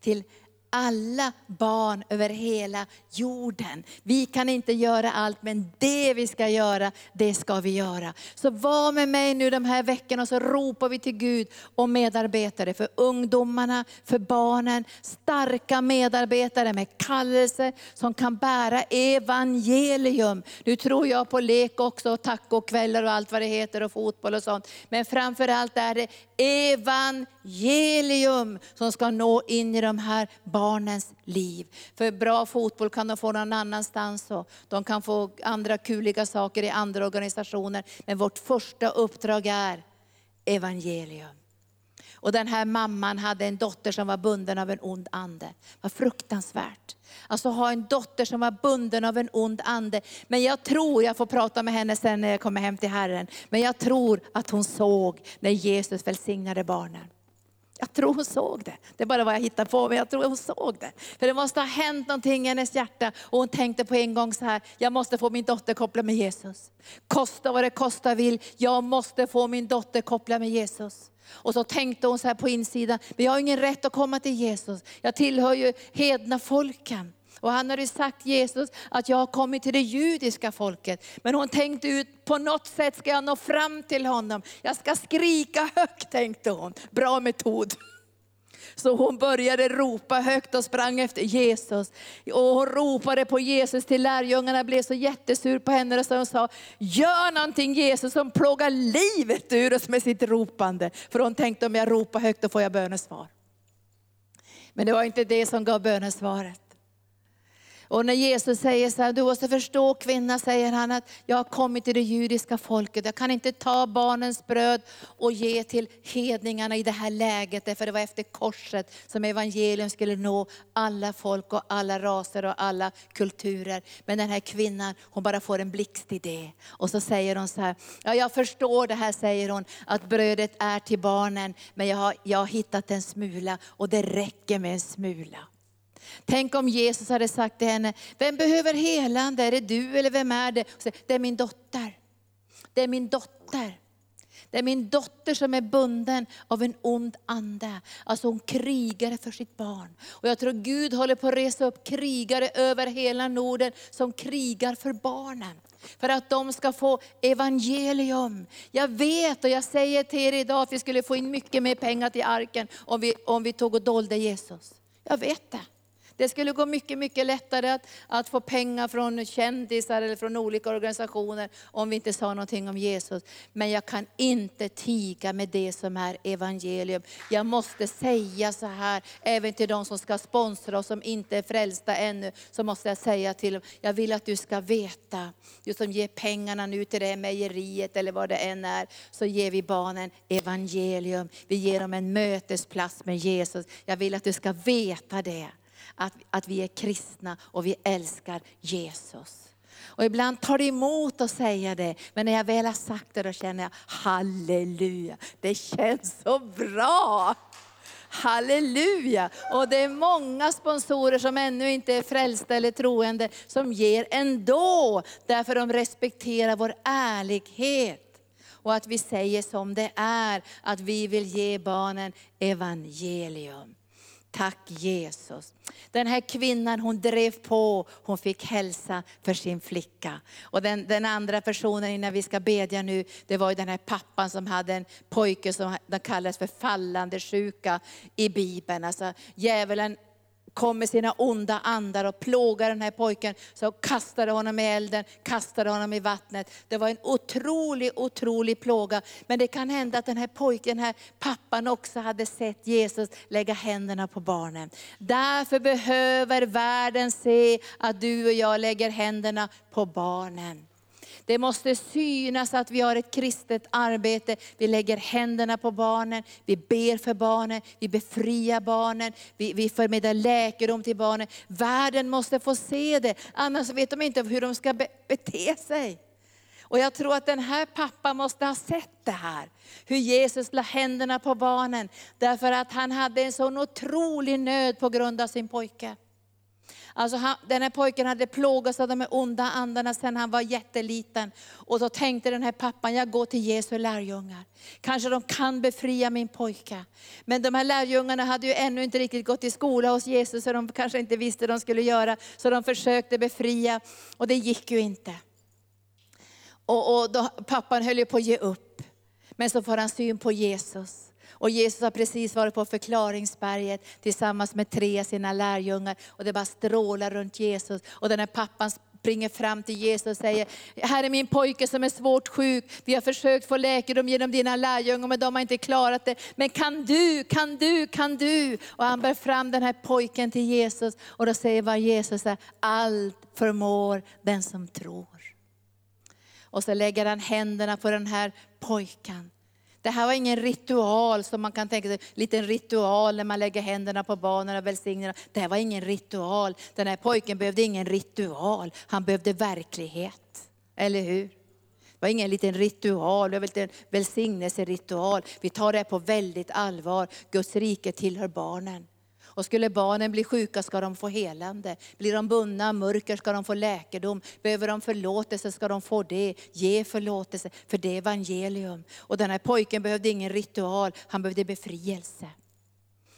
till alla barn över hela jorden. Vi kan inte göra allt, men det vi ska göra, det ska vi göra. Så var med mig nu de här veckorna och så ropar vi till Gud om medarbetare för ungdomarna, för barnen. Starka medarbetare med kallelse som kan bära evangelium. Nu tror jag på lek också, och tacokvällar och allt vad det heter och fotboll och sånt. Men framförallt är det evangelium som ska nå in i de här barnens liv. För bra fotboll kan de få någon annanstans och de kan få andra kuliga saker i andra organisationer. Men vårt första uppdrag är evangelium. Och den här mamman hade en dotter som var bunden av en ond ande. Vad fruktansvärt. Alltså ha en dotter som var bunden av en ond ande. Men jag tror, jag får prata med henne sen när jag kommer hem till Herren. Men jag tror att hon såg när Jesus välsignade barnen. Jag tror hon såg det. Det är bara vad jag hittar på, men jag tror hon såg det. För det måste ha hänt någonting i hennes hjärta och hon tänkte på en gång så här, jag måste få min dotter kopplad med Jesus. Kosta vad det kosta vill, jag måste få min dotter kopplad med Jesus. Och så tänkte hon så här på insidan, men jag har ingen rätt att komma till Jesus. Jag tillhör ju hedna folken. Och han hade sagt Jesus att jag har kommit till det judiska folket. Men hon tänkte ut, på något sätt ska jag nå fram till honom. Jag ska skrika högt tänkte hon. Bra metod. Så hon började ropa högt och sprang efter Jesus. Och hon ropade på Jesus till lärjungarna, blev så jättesur på henne och så sa, gör någonting Jesus som plågar livet ur oss med sitt ropande. För hon tänkte om jag ropar högt då får jag bönesvar. Men det var inte det som gav bönesvaret. Och när Jesus säger så här, du måste förstå kvinna, säger han att jag har kommit till det judiska folket. Jag kan inte ta barnens bröd och ge till hedningarna i det här läget. För det var efter korset som evangelium skulle nå alla folk och alla raser och alla kulturer. Men den här kvinnan, hon bara får en blixtidé. Och så säger hon så här, ja jag förstår det här säger hon, att brödet är till barnen. Men jag har, jag har hittat en smula och det räcker med en smula. Tänk om Jesus hade sagt till henne, vem behöver helande? Är det du eller vem är det? Det är min dotter. Det är min dotter. Det är min dotter som är bunden av en ond ande. Alltså hon krigar för sitt barn. Och jag tror Gud håller på att resa upp krigare över hela Norden som krigar för barnen. För att de ska få evangelium. Jag vet och jag säger till er idag att vi skulle få in mycket mer pengar till arken om vi, om vi tog och dolde Jesus. Jag vet det. Det skulle gå mycket, mycket lättare att, att få pengar från kändisar eller från olika organisationer om vi inte sa någonting om Jesus. Men jag kan inte tiga med det som är evangelium. Jag måste säga så här, även till de som ska sponsra och som inte är frälsta ännu, så måste jag säga till dem, jag vill att du ska veta, du som ger pengarna nu till det här mejeriet eller vad det än är, så ger vi barnen evangelium. Vi ger dem en mötesplats med Jesus. Jag vill att du ska veta det att, att vi är kristna och vi älskar Jesus. Och ibland tar det emot att säga det, men när jag väl har sagt det då känner jag halleluja, det känns så bra. Halleluja! Och det är många sponsorer som ännu inte är frälsta eller troende, som ger ändå, därför de respekterar vår ärlighet. Och att vi säger som det är, att vi vill ge barnen evangelium. Tack Jesus. Den här kvinnan hon drev på, hon fick hälsa för sin flicka. Och den, den andra personen innan vi ska bedja nu, det var ju den här pappan som hade en pojke som kallades för fallande sjuka i Bibeln. Alltså djävulen kom med sina onda andar och plågade den här pojken. Så kastade honom i elden, kastade honom i vattnet. Det var en otrolig, otrolig plåga. Men det kan hända att den här pojken, den här pappan också hade sett Jesus lägga händerna på barnen. Därför behöver världen se att du och jag lägger händerna på barnen. Det måste synas att vi har ett kristet arbete. Vi lägger händerna på barnen, vi ber för barnen, vi befriar barnen, vi, vi förmedlar läkedom till barnen. Världen måste få se det, annars vet de inte hur de ska be, bete sig. Och jag tror att den här pappan måste ha sett det här. Hur Jesus la händerna på barnen. Därför att han hade en sån otrolig nöd på grund av sin pojke. Alltså han, den här pojken hade plågats av de här onda andarna sedan han var jätteliten. Och då tänkte den här pappan, jag går till Jesu lärjungar. Kanske de kan befria min pojke. Men de här lärjungarna hade ju ännu inte riktigt gått i skola hos Jesus, så de kanske inte visste vad de skulle göra. Så de försökte befria, och det gick ju inte. Och, och då, pappan höll ju på att ge upp. Men så får han syn på Jesus. Och Jesus har precis varit på förklaringsberget tillsammans med tre av sina lärjungar. Och det bara strålar runt Jesus. Och den här pappan springer fram till Jesus och säger, här är min pojke som är svårt sjuk. Vi har försökt få läkedom genom dina lärjungar men de har inte klarat det. Men kan du, kan du, kan du? Och han bär fram den här pojken till Jesus. Och då säger vad Jesus, allt förmår den som tror. Och så lägger han händerna på den här pojken. Det här var ingen ritual som man kan tänka sig, liten ritual när man lägger händerna på barnen och välsignar Det här var ingen ritual. Den här pojken behövde ingen ritual, han behövde verklighet. Eller hur? Det var ingen liten ritual, det var en välsignelseritual. Vi tar det på väldigt allvar. Guds rike tillhör barnen. Och skulle barnen bli sjuka ska de få helande. Blir de bundna av mörker ska de få läkedom. Behöver de förlåtelse ska de få det. Ge förlåtelse, för det är evangelium. Och den här pojken behövde ingen ritual, han behövde befrielse.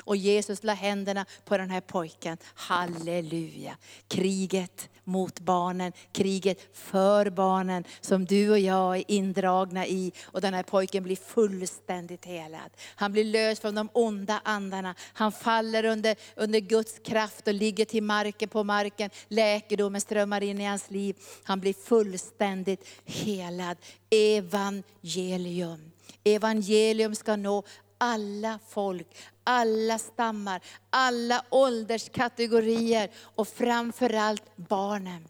Och Jesus la händerna på den här pojken. Halleluja. Kriget mot barnen, kriget för barnen som du och jag är indragna i. Och den här pojken blir fullständigt helad. Han blir lös från de onda andarna. Han faller under, under Guds kraft och ligger till marken på marken. Läkedomen strömmar in i hans liv. Han blir fullständigt helad. Evangelium. Evangelium ska nå alla folk, alla stammar, alla ålderskategorier och framförallt barnen.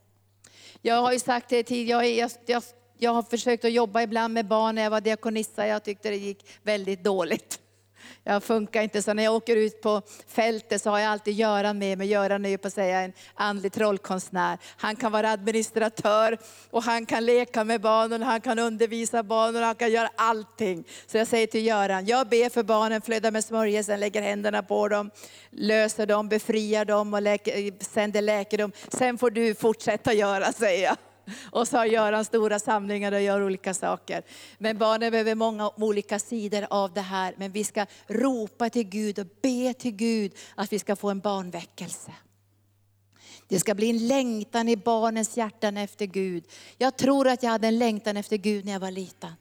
Jag har ju sagt det tidigare, jag, jag, jag har försökt att jobba ibland med barn när jag var diakonissa, jag tyckte det gick väldigt dåligt. Jag funkar inte så när jag åker ut på fältet så har jag alltid Göran med mig. Göran är ju på att säga en andlig trollkonstnär. Han kan vara administratör och han kan leka med barnen, han kan undervisa barnen, han kan göra allting. Så jag säger till Göran, jag ber för barnen, flödar med smörjelsen, lägger händerna på dem, löser dem, befriar dem och läker, sänder läkedom. Sen får du fortsätta göra, säger jag. Och så har Göran stora samlingar och gör olika saker. Men barnen behöver många olika sidor av det här. Men vi ska ropa till Gud och be till Gud att vi ska få en barnväckelse. Det ska bli en längtan i barnens hjärtan efter Gud. Jag tror att jag hade en längtan efter Gud när jag var liten.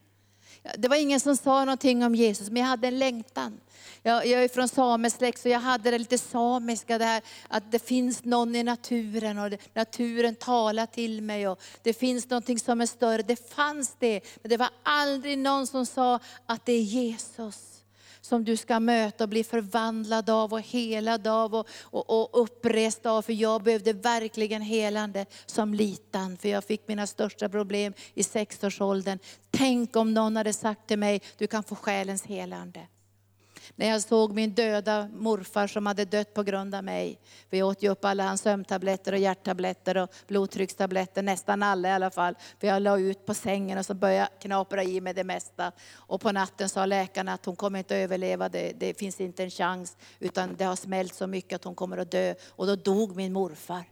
Det var ingen som sa någonting om Jesus, men jag hade en längtan. Jag, jag är från samesläkt så jag hade det lite samiska, det här, att det finns någon i naturen och det, naturen talar till mig och det finns någonting som är större. Det fanns det, men det var aldrig någon som sa att det är Jesus som du ska möta och bli förvandlad av och helad av och, och, och upprest av. För jag behövde verkligen helande som liten, för jag fick mina största problem i sexårsåldern. Tänk om någon hade sagt till mig, du kan få själens helande. När jag såg min döda morfar som hade dött på grund av mig. Vi åt ju upp alla hans sömntabletter och hjärttabletter och blodtryckstabletter, nästan alla i alla fall. För jag la ut på sängen och så började jag knapra i mig det mesta. Och på natten sa läkarna att hon kommer inte att överleva, det, det finns inte en chans. Utan det har smält så mycket att hon kommer att dö. Och då dog min morfar.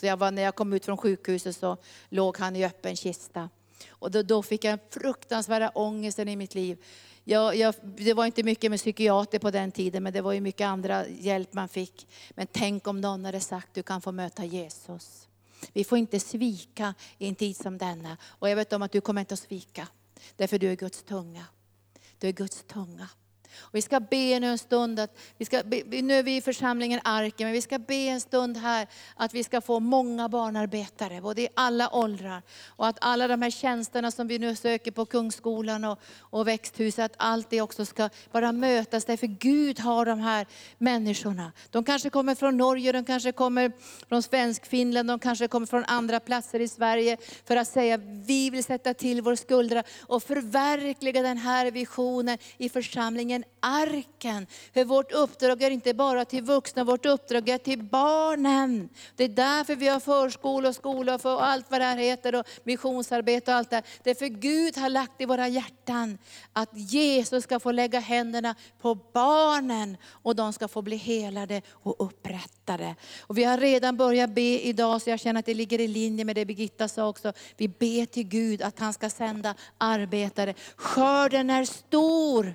Så jag var, när jag kom ut från sjukhuset så låg han i öppen kista. Och då, då fick jag fruktansvärda ångesten i mitt liv. Jag, jag, det var inte mycket med psykiater på den tiden, men det var ju mycket andra hjälp man fick. Men tänk om någon hade sagt, du kan få möta Jesus. Vi får inte svika i en tid som denna. Och jag vet om att du kommer inte att svika. Därför du är Guds tunga. Du är Guds tunga. Och vi ska be nu en stund, att vi ska be, nu är vi i församlingen Arken, men vi ska be en stund här att vi ska få många barnarbetare, både i alla åldrar. Och att alla de här tjänsterna som vi nu söker på Kungsskolan och, och växthuset, att allt det också ska bara mötas. Därför Gud har de här människorna. De kanske kommer från Norge, de kanske kommer från svensk Finland, de kanske kommer från andra platser i Sverige. För att säga, vi vill sätta till vår skuldra och förverkliga den här visionen i församlingen arken. För vårt uppdrag är inte bara till vuxna, vårt uppdrag är till barnen. Det är därför vi har förskola och skola och allt vad det här heter och missionsarbete och allt det Det är för Gud har lagt i våra hjärtan att Jesus ska få lägga händerna på barnen och de ska få bli helade och upprättade. Och vi har redan börjat be idag så jag känner att det ligger i linje med det Birgitta sa också. Vi ber till Gud att han ska sända arbetare. Skörden är stor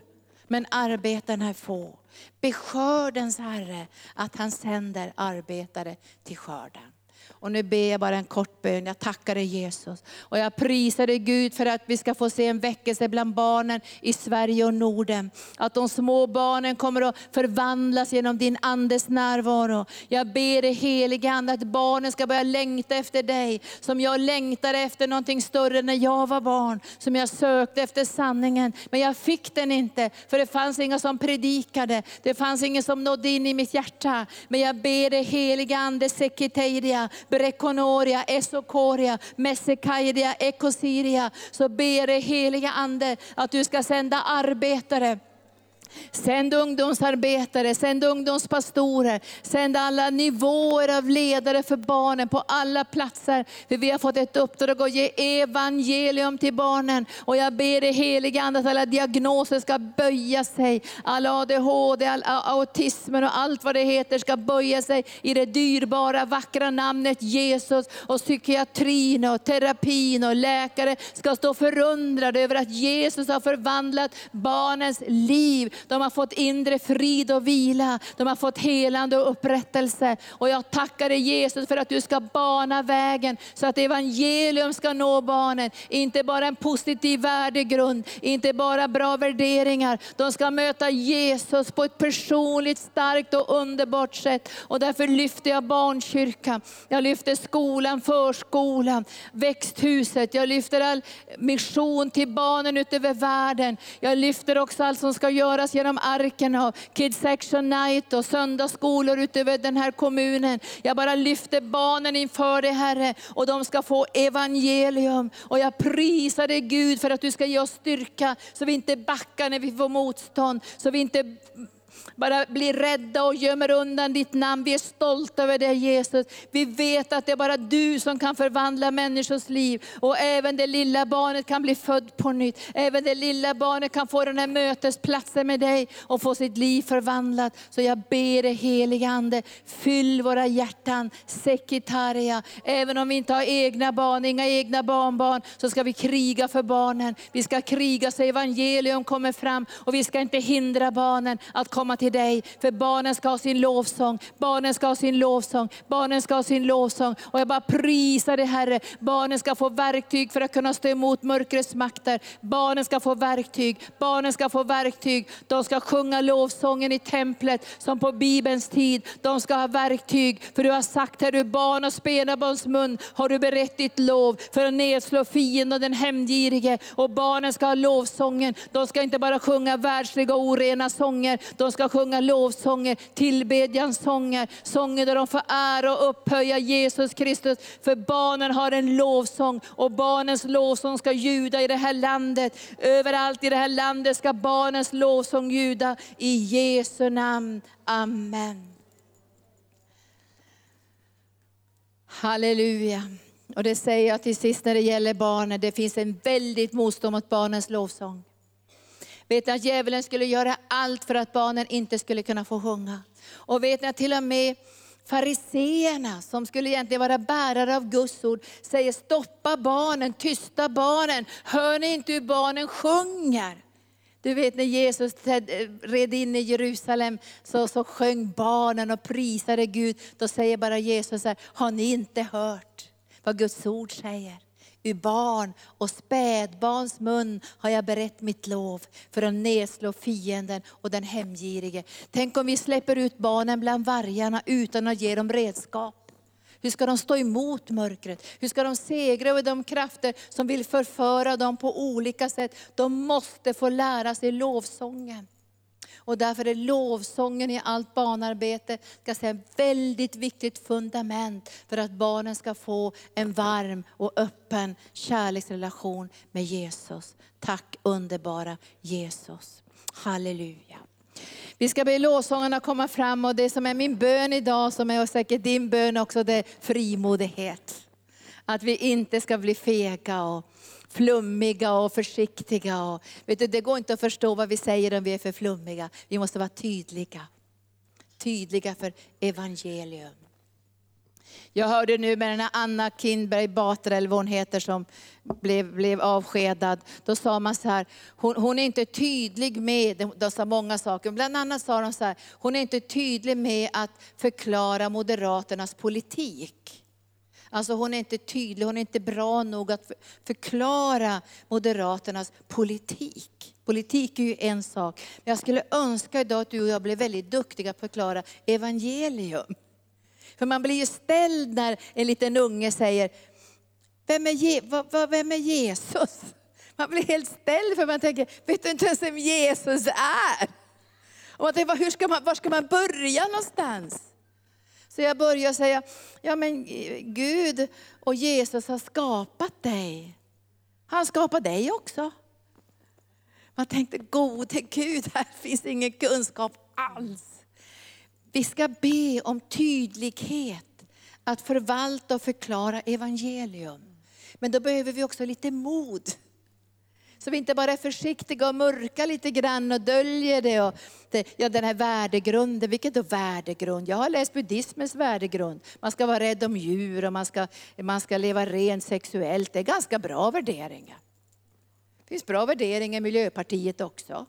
men arbetarna är få. Beskördens Herre att han sänder arbetare till skörden. Och nu ber jag bara en kort bön. Jag tackar dig Jesus. Och jag prisar dig Gud för att vi ska få se en väckelse bland barnen i Sverige och Norden. Att de små barnen kommer att förvandlas genom din Andes närvaro. Jag ber dig helige Ande att barnen ska börja längta efter dig. Som jag längtade efter någonting större när jag var barn. Som jag sökte efter sanningen. Men jag fick den inte, för det fanns inga som predikade. Det fanns ingen som nådde in i mitt hjärta. Men jag ber dig helige Ande, Sekiteria, Brekonoria, Esokoria, Messekaidia, Ekosiria. Så ber det heliga Ande att du ska sända arbetare Sänd ungdomsarbetare, sänd ungdomspastorer, sänd alla nivåer av ledare för barnen på alla platser. För vi har fått ett uppdrag att ge evangelium till barnen. Och jag ber dig heliga Ande att alla diagnoser ska böja sig. All ADHD, all autismen och allt vad det heter ska böja sig i det dyrbara vackra namnet Jesus. Och psykiatrin och terapin och läkare ska stå förundrade över att Jesus har förvandlat barnens liv. De har fått inre frid och vila. De har fått helande och upprättelse. Och jag tackar dig Jesus för att du ska bana vägen så att evangelium ska nå barnen. Inte bara en positiv värdegrund, inte bara bra värderingar. De ska möta Jesus på ett personligt, starkt och underbart sätt. Och därför lyfter jag barnkyrkan. Jag lyfter skolan, förskolan, växthuset. Jag lyfter all mission till barnen utöver världen. Jag lyfter också allt som ska göras finnas genom arken av Kids Action Night och söndagsskolor utöver den här kommunen. Jag bara lyfter barnen inför dig Herre och de ska få evangelium. Och jag prisar dig Gud för att du ska ge oss styrka så vi inte backar när vi får motstånd. Så vi inte bara blir rädda och gömmer undan ditt namn. Vi är stolta över dig Jesus. Vi vet att det är bara du som kan förvandla människors liv. Och även det lilla barnet kan bli född på nytt. Även det lilla barnet kan få den här mötesplatsen med dig och få sitt liv förvandlat. Så jag ber dig helige Ande, fyll våra hjärtan, sekitaria. Även om vi inte har egna barn, inga egna barnbarn, så ska vi kriga för barnen. Vi ska kriga så evangelium kommer fram och vi ska inte hindra barnen att komma komma till dig. För barnen ska ha sin lovsång, barnen ska ha sin lovsång, barnen ska ha sin lovsång. Och jag bara prisar dig Herre, barnen ska få verktyg för att kunna stå emot mörkrets makter. Barnen ska få verktyg, barnen ska få verktyg. De ska sjunga lovsången i templet som på Bibelns tid. De ska ha verktyg, för du har sagt här, du barn och spädbarns mun har du berett ditt lov för att nedslå fienden och den hämndgirige. Och barnen ska ha lovsången. De ska inte bara sjunga världsliga och orena sånger, de ska sjunga lovsånger, tillbedjans sånger, sånger där de får ära och upphöja Jesus Kristus. För barnen har en lovsång och barnens lovsång ska ljuda i det här landet. Överallt i det här landet ska barnens lovsång ljuda i Jesu namn. Amen. Halleluja. Och det säger jag till sist när det gäller barnen, det finns en väldigt motstånd mot barnens lovsång. Vet ni att djävulen skulle göra allt för att barnen inte skulle kunna få sjunga. Och vet ni att till och med fariseerna, som skulle egentligen vara bärare av Guds ord, säger stoppa barnen, tysta barnen. Hör ni inte hur barnen sjunger? Du vet när Jesus red in i Jerusalem så, så sjöng barnen och prisade Gud. Då säger bara Jesus här, har ni inte hört vad Guds ord säger? Ur barn och spädbarns mun har jag berett mitt lov för att nedslå fienden och den hemgirige. Tänk om vi släpper ut barnen bland vargarna utan att ge dem redskap. Hur ska de stå emot mörkret? Hur ska de segra över de krafter som vill förföra dem på olika sätt? De måste få lära sig lovsången. Och därför är lovsången i allt barnarbete ska säga, ett väldigt viktigt fundament för att barnen ska få en varm och öppen kärleksrelation med Jesus. Tack underbara Jesus. Halleluja. Vi ska be lovsångarna komma fram och det som är min bön idag, som är säkert din bön också, det är frimodighet. Att vi inte ska bli fega och flummiga och försiktiga. Och, vet du, det går inte att förstå vad vi säger om vi är för flummiga. Vi måste vara tydliga. Tydliga för evangelium. Jag hörde nu med den här Anna Kindberg Batra, eller vad hon heter, som blev, blev avskedad. Då sa man så här, hon, hon är inte tydlig med, de sa många saker, bland annat sa de så här, hon är inte tydlig med att förklara Moderaternas politik. Alltså hon är inte tydlig, hon är inte bra nog att förklara Moderaternas politik. Politik är ju en sak. Men jag skulle önska idag att du och jag blev väldigt duktiga på att förklara evangelium. För man blir ju ställd när en liten unge säger, vem är, Je vem är Jesus? Man blir helt ställd för man tänker, vet du inte ens vem Jesus är? Och man tänker, hur ska man, var ska man börja någonstans? Så jag börjar säga, ja men eh, Gud och Jesus har skapat dig. Han skapar dig också. Man tänkte, gode Gud, här finns ingen kunskap alls. Vi ska be om tydlighet, att förvalta och förklara evangelium. Men då behöver vi också lite mod. Så vi inte bara är försiktiga och mörka lite grann och döljer det. Och det, ja, den här värdegrunden, vilket då värdegrund? Jag har läst buddhismens värdegrund. Man ska vara rädd om djur och man ska, man ska leva rent sexuellt. Det är ganska bra värderingar. Det finns bra värderingar i Miljöpartiet också.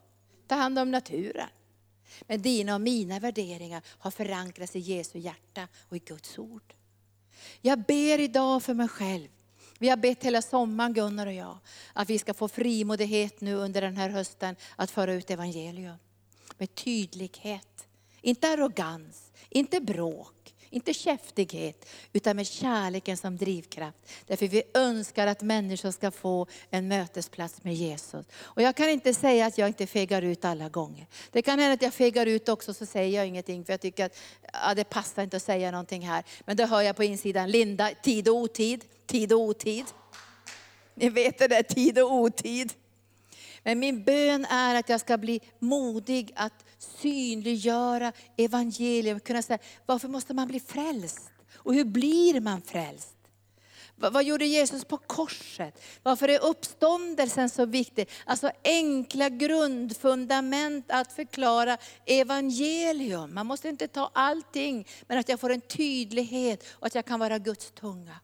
Ta hand om naturen. Men dina och mina värderingar har förankrats i Jesu hjärta och i Guds ord. Jag ber idag för mig själv vi har bett hela sommaren, Gunnar och jag, att vi ska få frimodighet nu under den här hösten att föra ut evangelium. Med tydlighet, inte arrogans, inte bråk, inte käftighet, utan med kärleken som drivkraft. Därför vi önskar att människor ska få en mötesplats med Jesus. Och jag kan inte säga att jag inte fegar ut alla gånger. Det kan hända att jag fegar ut också, så säger jag ingenting, för jag tycker att ja, det passar inte att säga någonting här. Men då hör jag på insidan, Linda, tid och otid tid och otid. Ni vet det där tid och otid. Men min bön är att jag ska bli modig att synliggöra evangelium. Kunna säga, varför måste man bli frälst? Och hur blir man frälst? Vad gjorde Jesus på korset? Varför är uppståndelsen så viktig? Alltså enkla grundfundament att förklara evangelium. Man måste inte ta allting, men att jag får en tydlighet och att jag kan vara Guds tunga.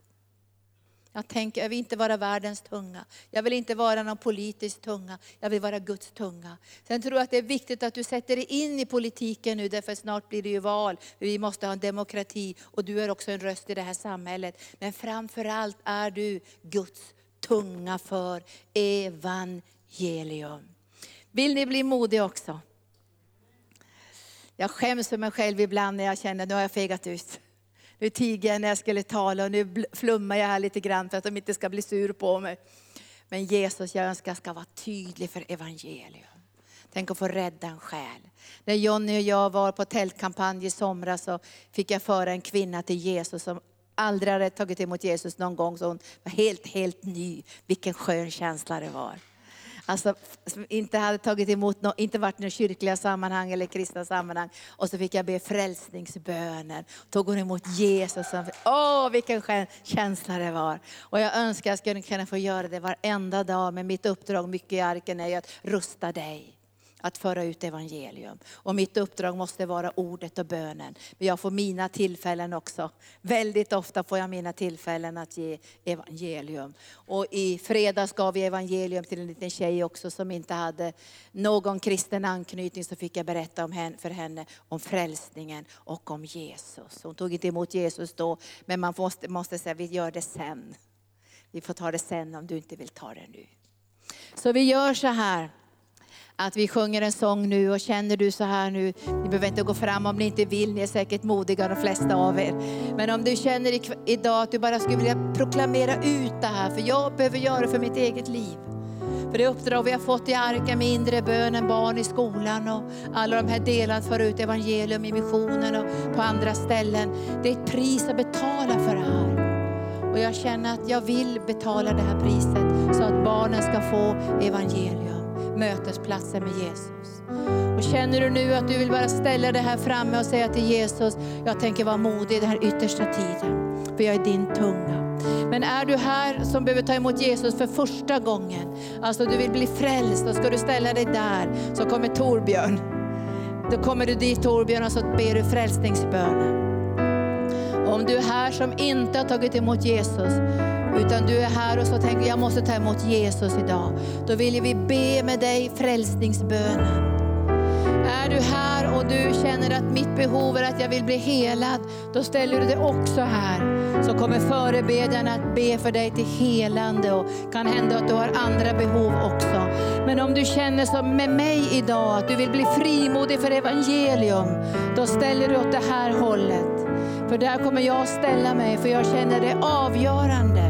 Jag tänker, jag vill inte vara världens tunga. Jag vill inte vara någon politisk tunga. Jag vill vara Guds tunga. Sen tror jag att det är viktigt att du sätter dig in i politiken nu, därför snart blir det ju val. Vi måste ha en demokrati och du är också en röst i det här samhället. Men framförallt är du Guds tunga för evangelium. Vill ni bli modiga också? Jag skäms för mig själv ibland när jag känner att nu har jag fegat ut. Nu tiger jag när jag skulle tala och nu flummar jag här lite grann för att de inte ska bli sur på mig. Men Jesus, jag önskar jag ska vara tydlig för evangelium. Tänk att få rädda en själ. När Jonny och jag var på tältkampanj i somras så fick jag föra en kvinna till Jesus som aldrig hade tagit emot Jesus någon gång. Så hon var helt, helt ny. Vilken skön känsla det var alltså, inte hade tagit emot, inte varit i kyrkliga sammanhang eller kristna sammanhang. Och så fick jag be frälsningsbönen. Tog hon emot Jesus. Åh, vilken känsla det var. Och jag önskar att jag skulle kunna få göra det varenda dag. Men mitt uppdrag mycket i arken är att rusta dig att föra ut evangelium. Och mitt uppdrag måste vara ordet och bönen. Men jag får mina tillfällen också. Väldigt ofta får jag mina tillfällen att ge evangelium. Och i fredags gav vi evangelium till en liten tjej också som inte hade någon kristen anknytning. Så fick jag berätta om henne, för henne om frälsningen och om Jesus. Hon tog inte emot Jesus då, men man måste, måste säga vi gör det sen. Vi får ta det sen om du inte vill ta det nu. Så vi gör så här att vi sjunger en sång nu och känner du så här nu, ni behöver inte gå fram om ni inte vill, ni är säkert modiga de flesta av er. Men om du känner idag att du bara skulle vilja proklamera ut det här, för jag behöver göra det för mitt eget liv. För det uppdrag vi har fått i arken med inre bönen, barn i skolan och alla de här delarna för ut evangelium i missionen och på andra ställen. Det är ett pris att betala för det här. Och jag känner att jag vill betala det här priset så att barnen ska få evangelium mötesplatser med Jesus. Och känner du nu att du vill bara ställa dig här framme och säga till Jesus, jag tänker vara modig i den här yttersta tiden, för jag är din tunga. Men är du här som behöver ta emot Jesus för första gången, alltså du vill bli frälst, då ska du ställa dig där, så kommer Torbjörn. Då kommer du dit Torbjörn och så ber du frälsningsbönen. Om du är här som inte har tagit emot Jesus, utan du är här och så tänker jag måste ta emot Jesus idag. Då vill vi be med dig frälsningsbönen. Är du här och du känner att mitt behov är att jag vill bli helad, då ställer du dig också här. Så kommer förebedjarna att be för dig till helande och kan hända att du har andra behov också. Men om du känner som med mig idag, att du vill bli frimodig för evangelium, då ställer du åt det här hållet. För där kommer jag ställa mig, för jag känner det avgörande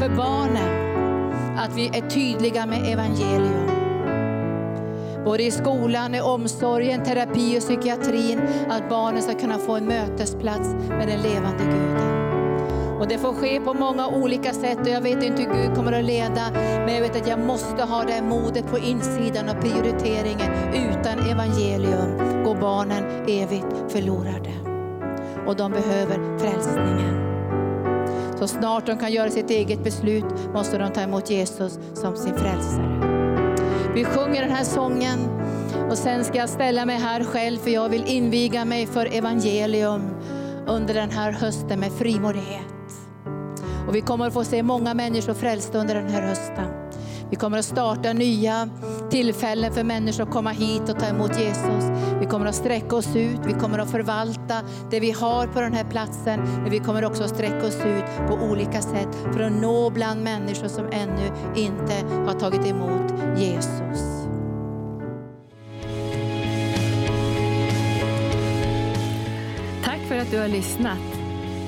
för barnen att vi är tydliga med evangelium. Både i skolan, i omsorgen, terapi och psykiatrin, att barnen ska kunna få en mötesplats med den levande Guden. Och det får ske på många olika sätt och jag vet inte hur Gud kommer att leda. Men jag vet att jag måste ha det modet på insidan och prioriteringen. Utan evangelium går barnen evigt förlorade och de behöver frälsningen. Så snart de kan göra sitt eget beslut måste de ta emot Jesus som sin frälsare. Vi sjunger den här sången och sen ska jag ställa mig här själv för jag vill inviga mig för evangelium under den här hösten med frimodighet. Och vi kommer att få se många människor frälsta under den här hösten. Vi kommer att starta nya tillfällen för människor att komma hit och ta emot Jesus. Vi kommer att sträcka oss ut, vi kommer att förvalta det vi har på den här platsen. Men vi kommer också att sträcka oss ut på olika sätt för att nå bland människor som ännu inte har tagit emot Jesus. Tack för att du har lyssnat.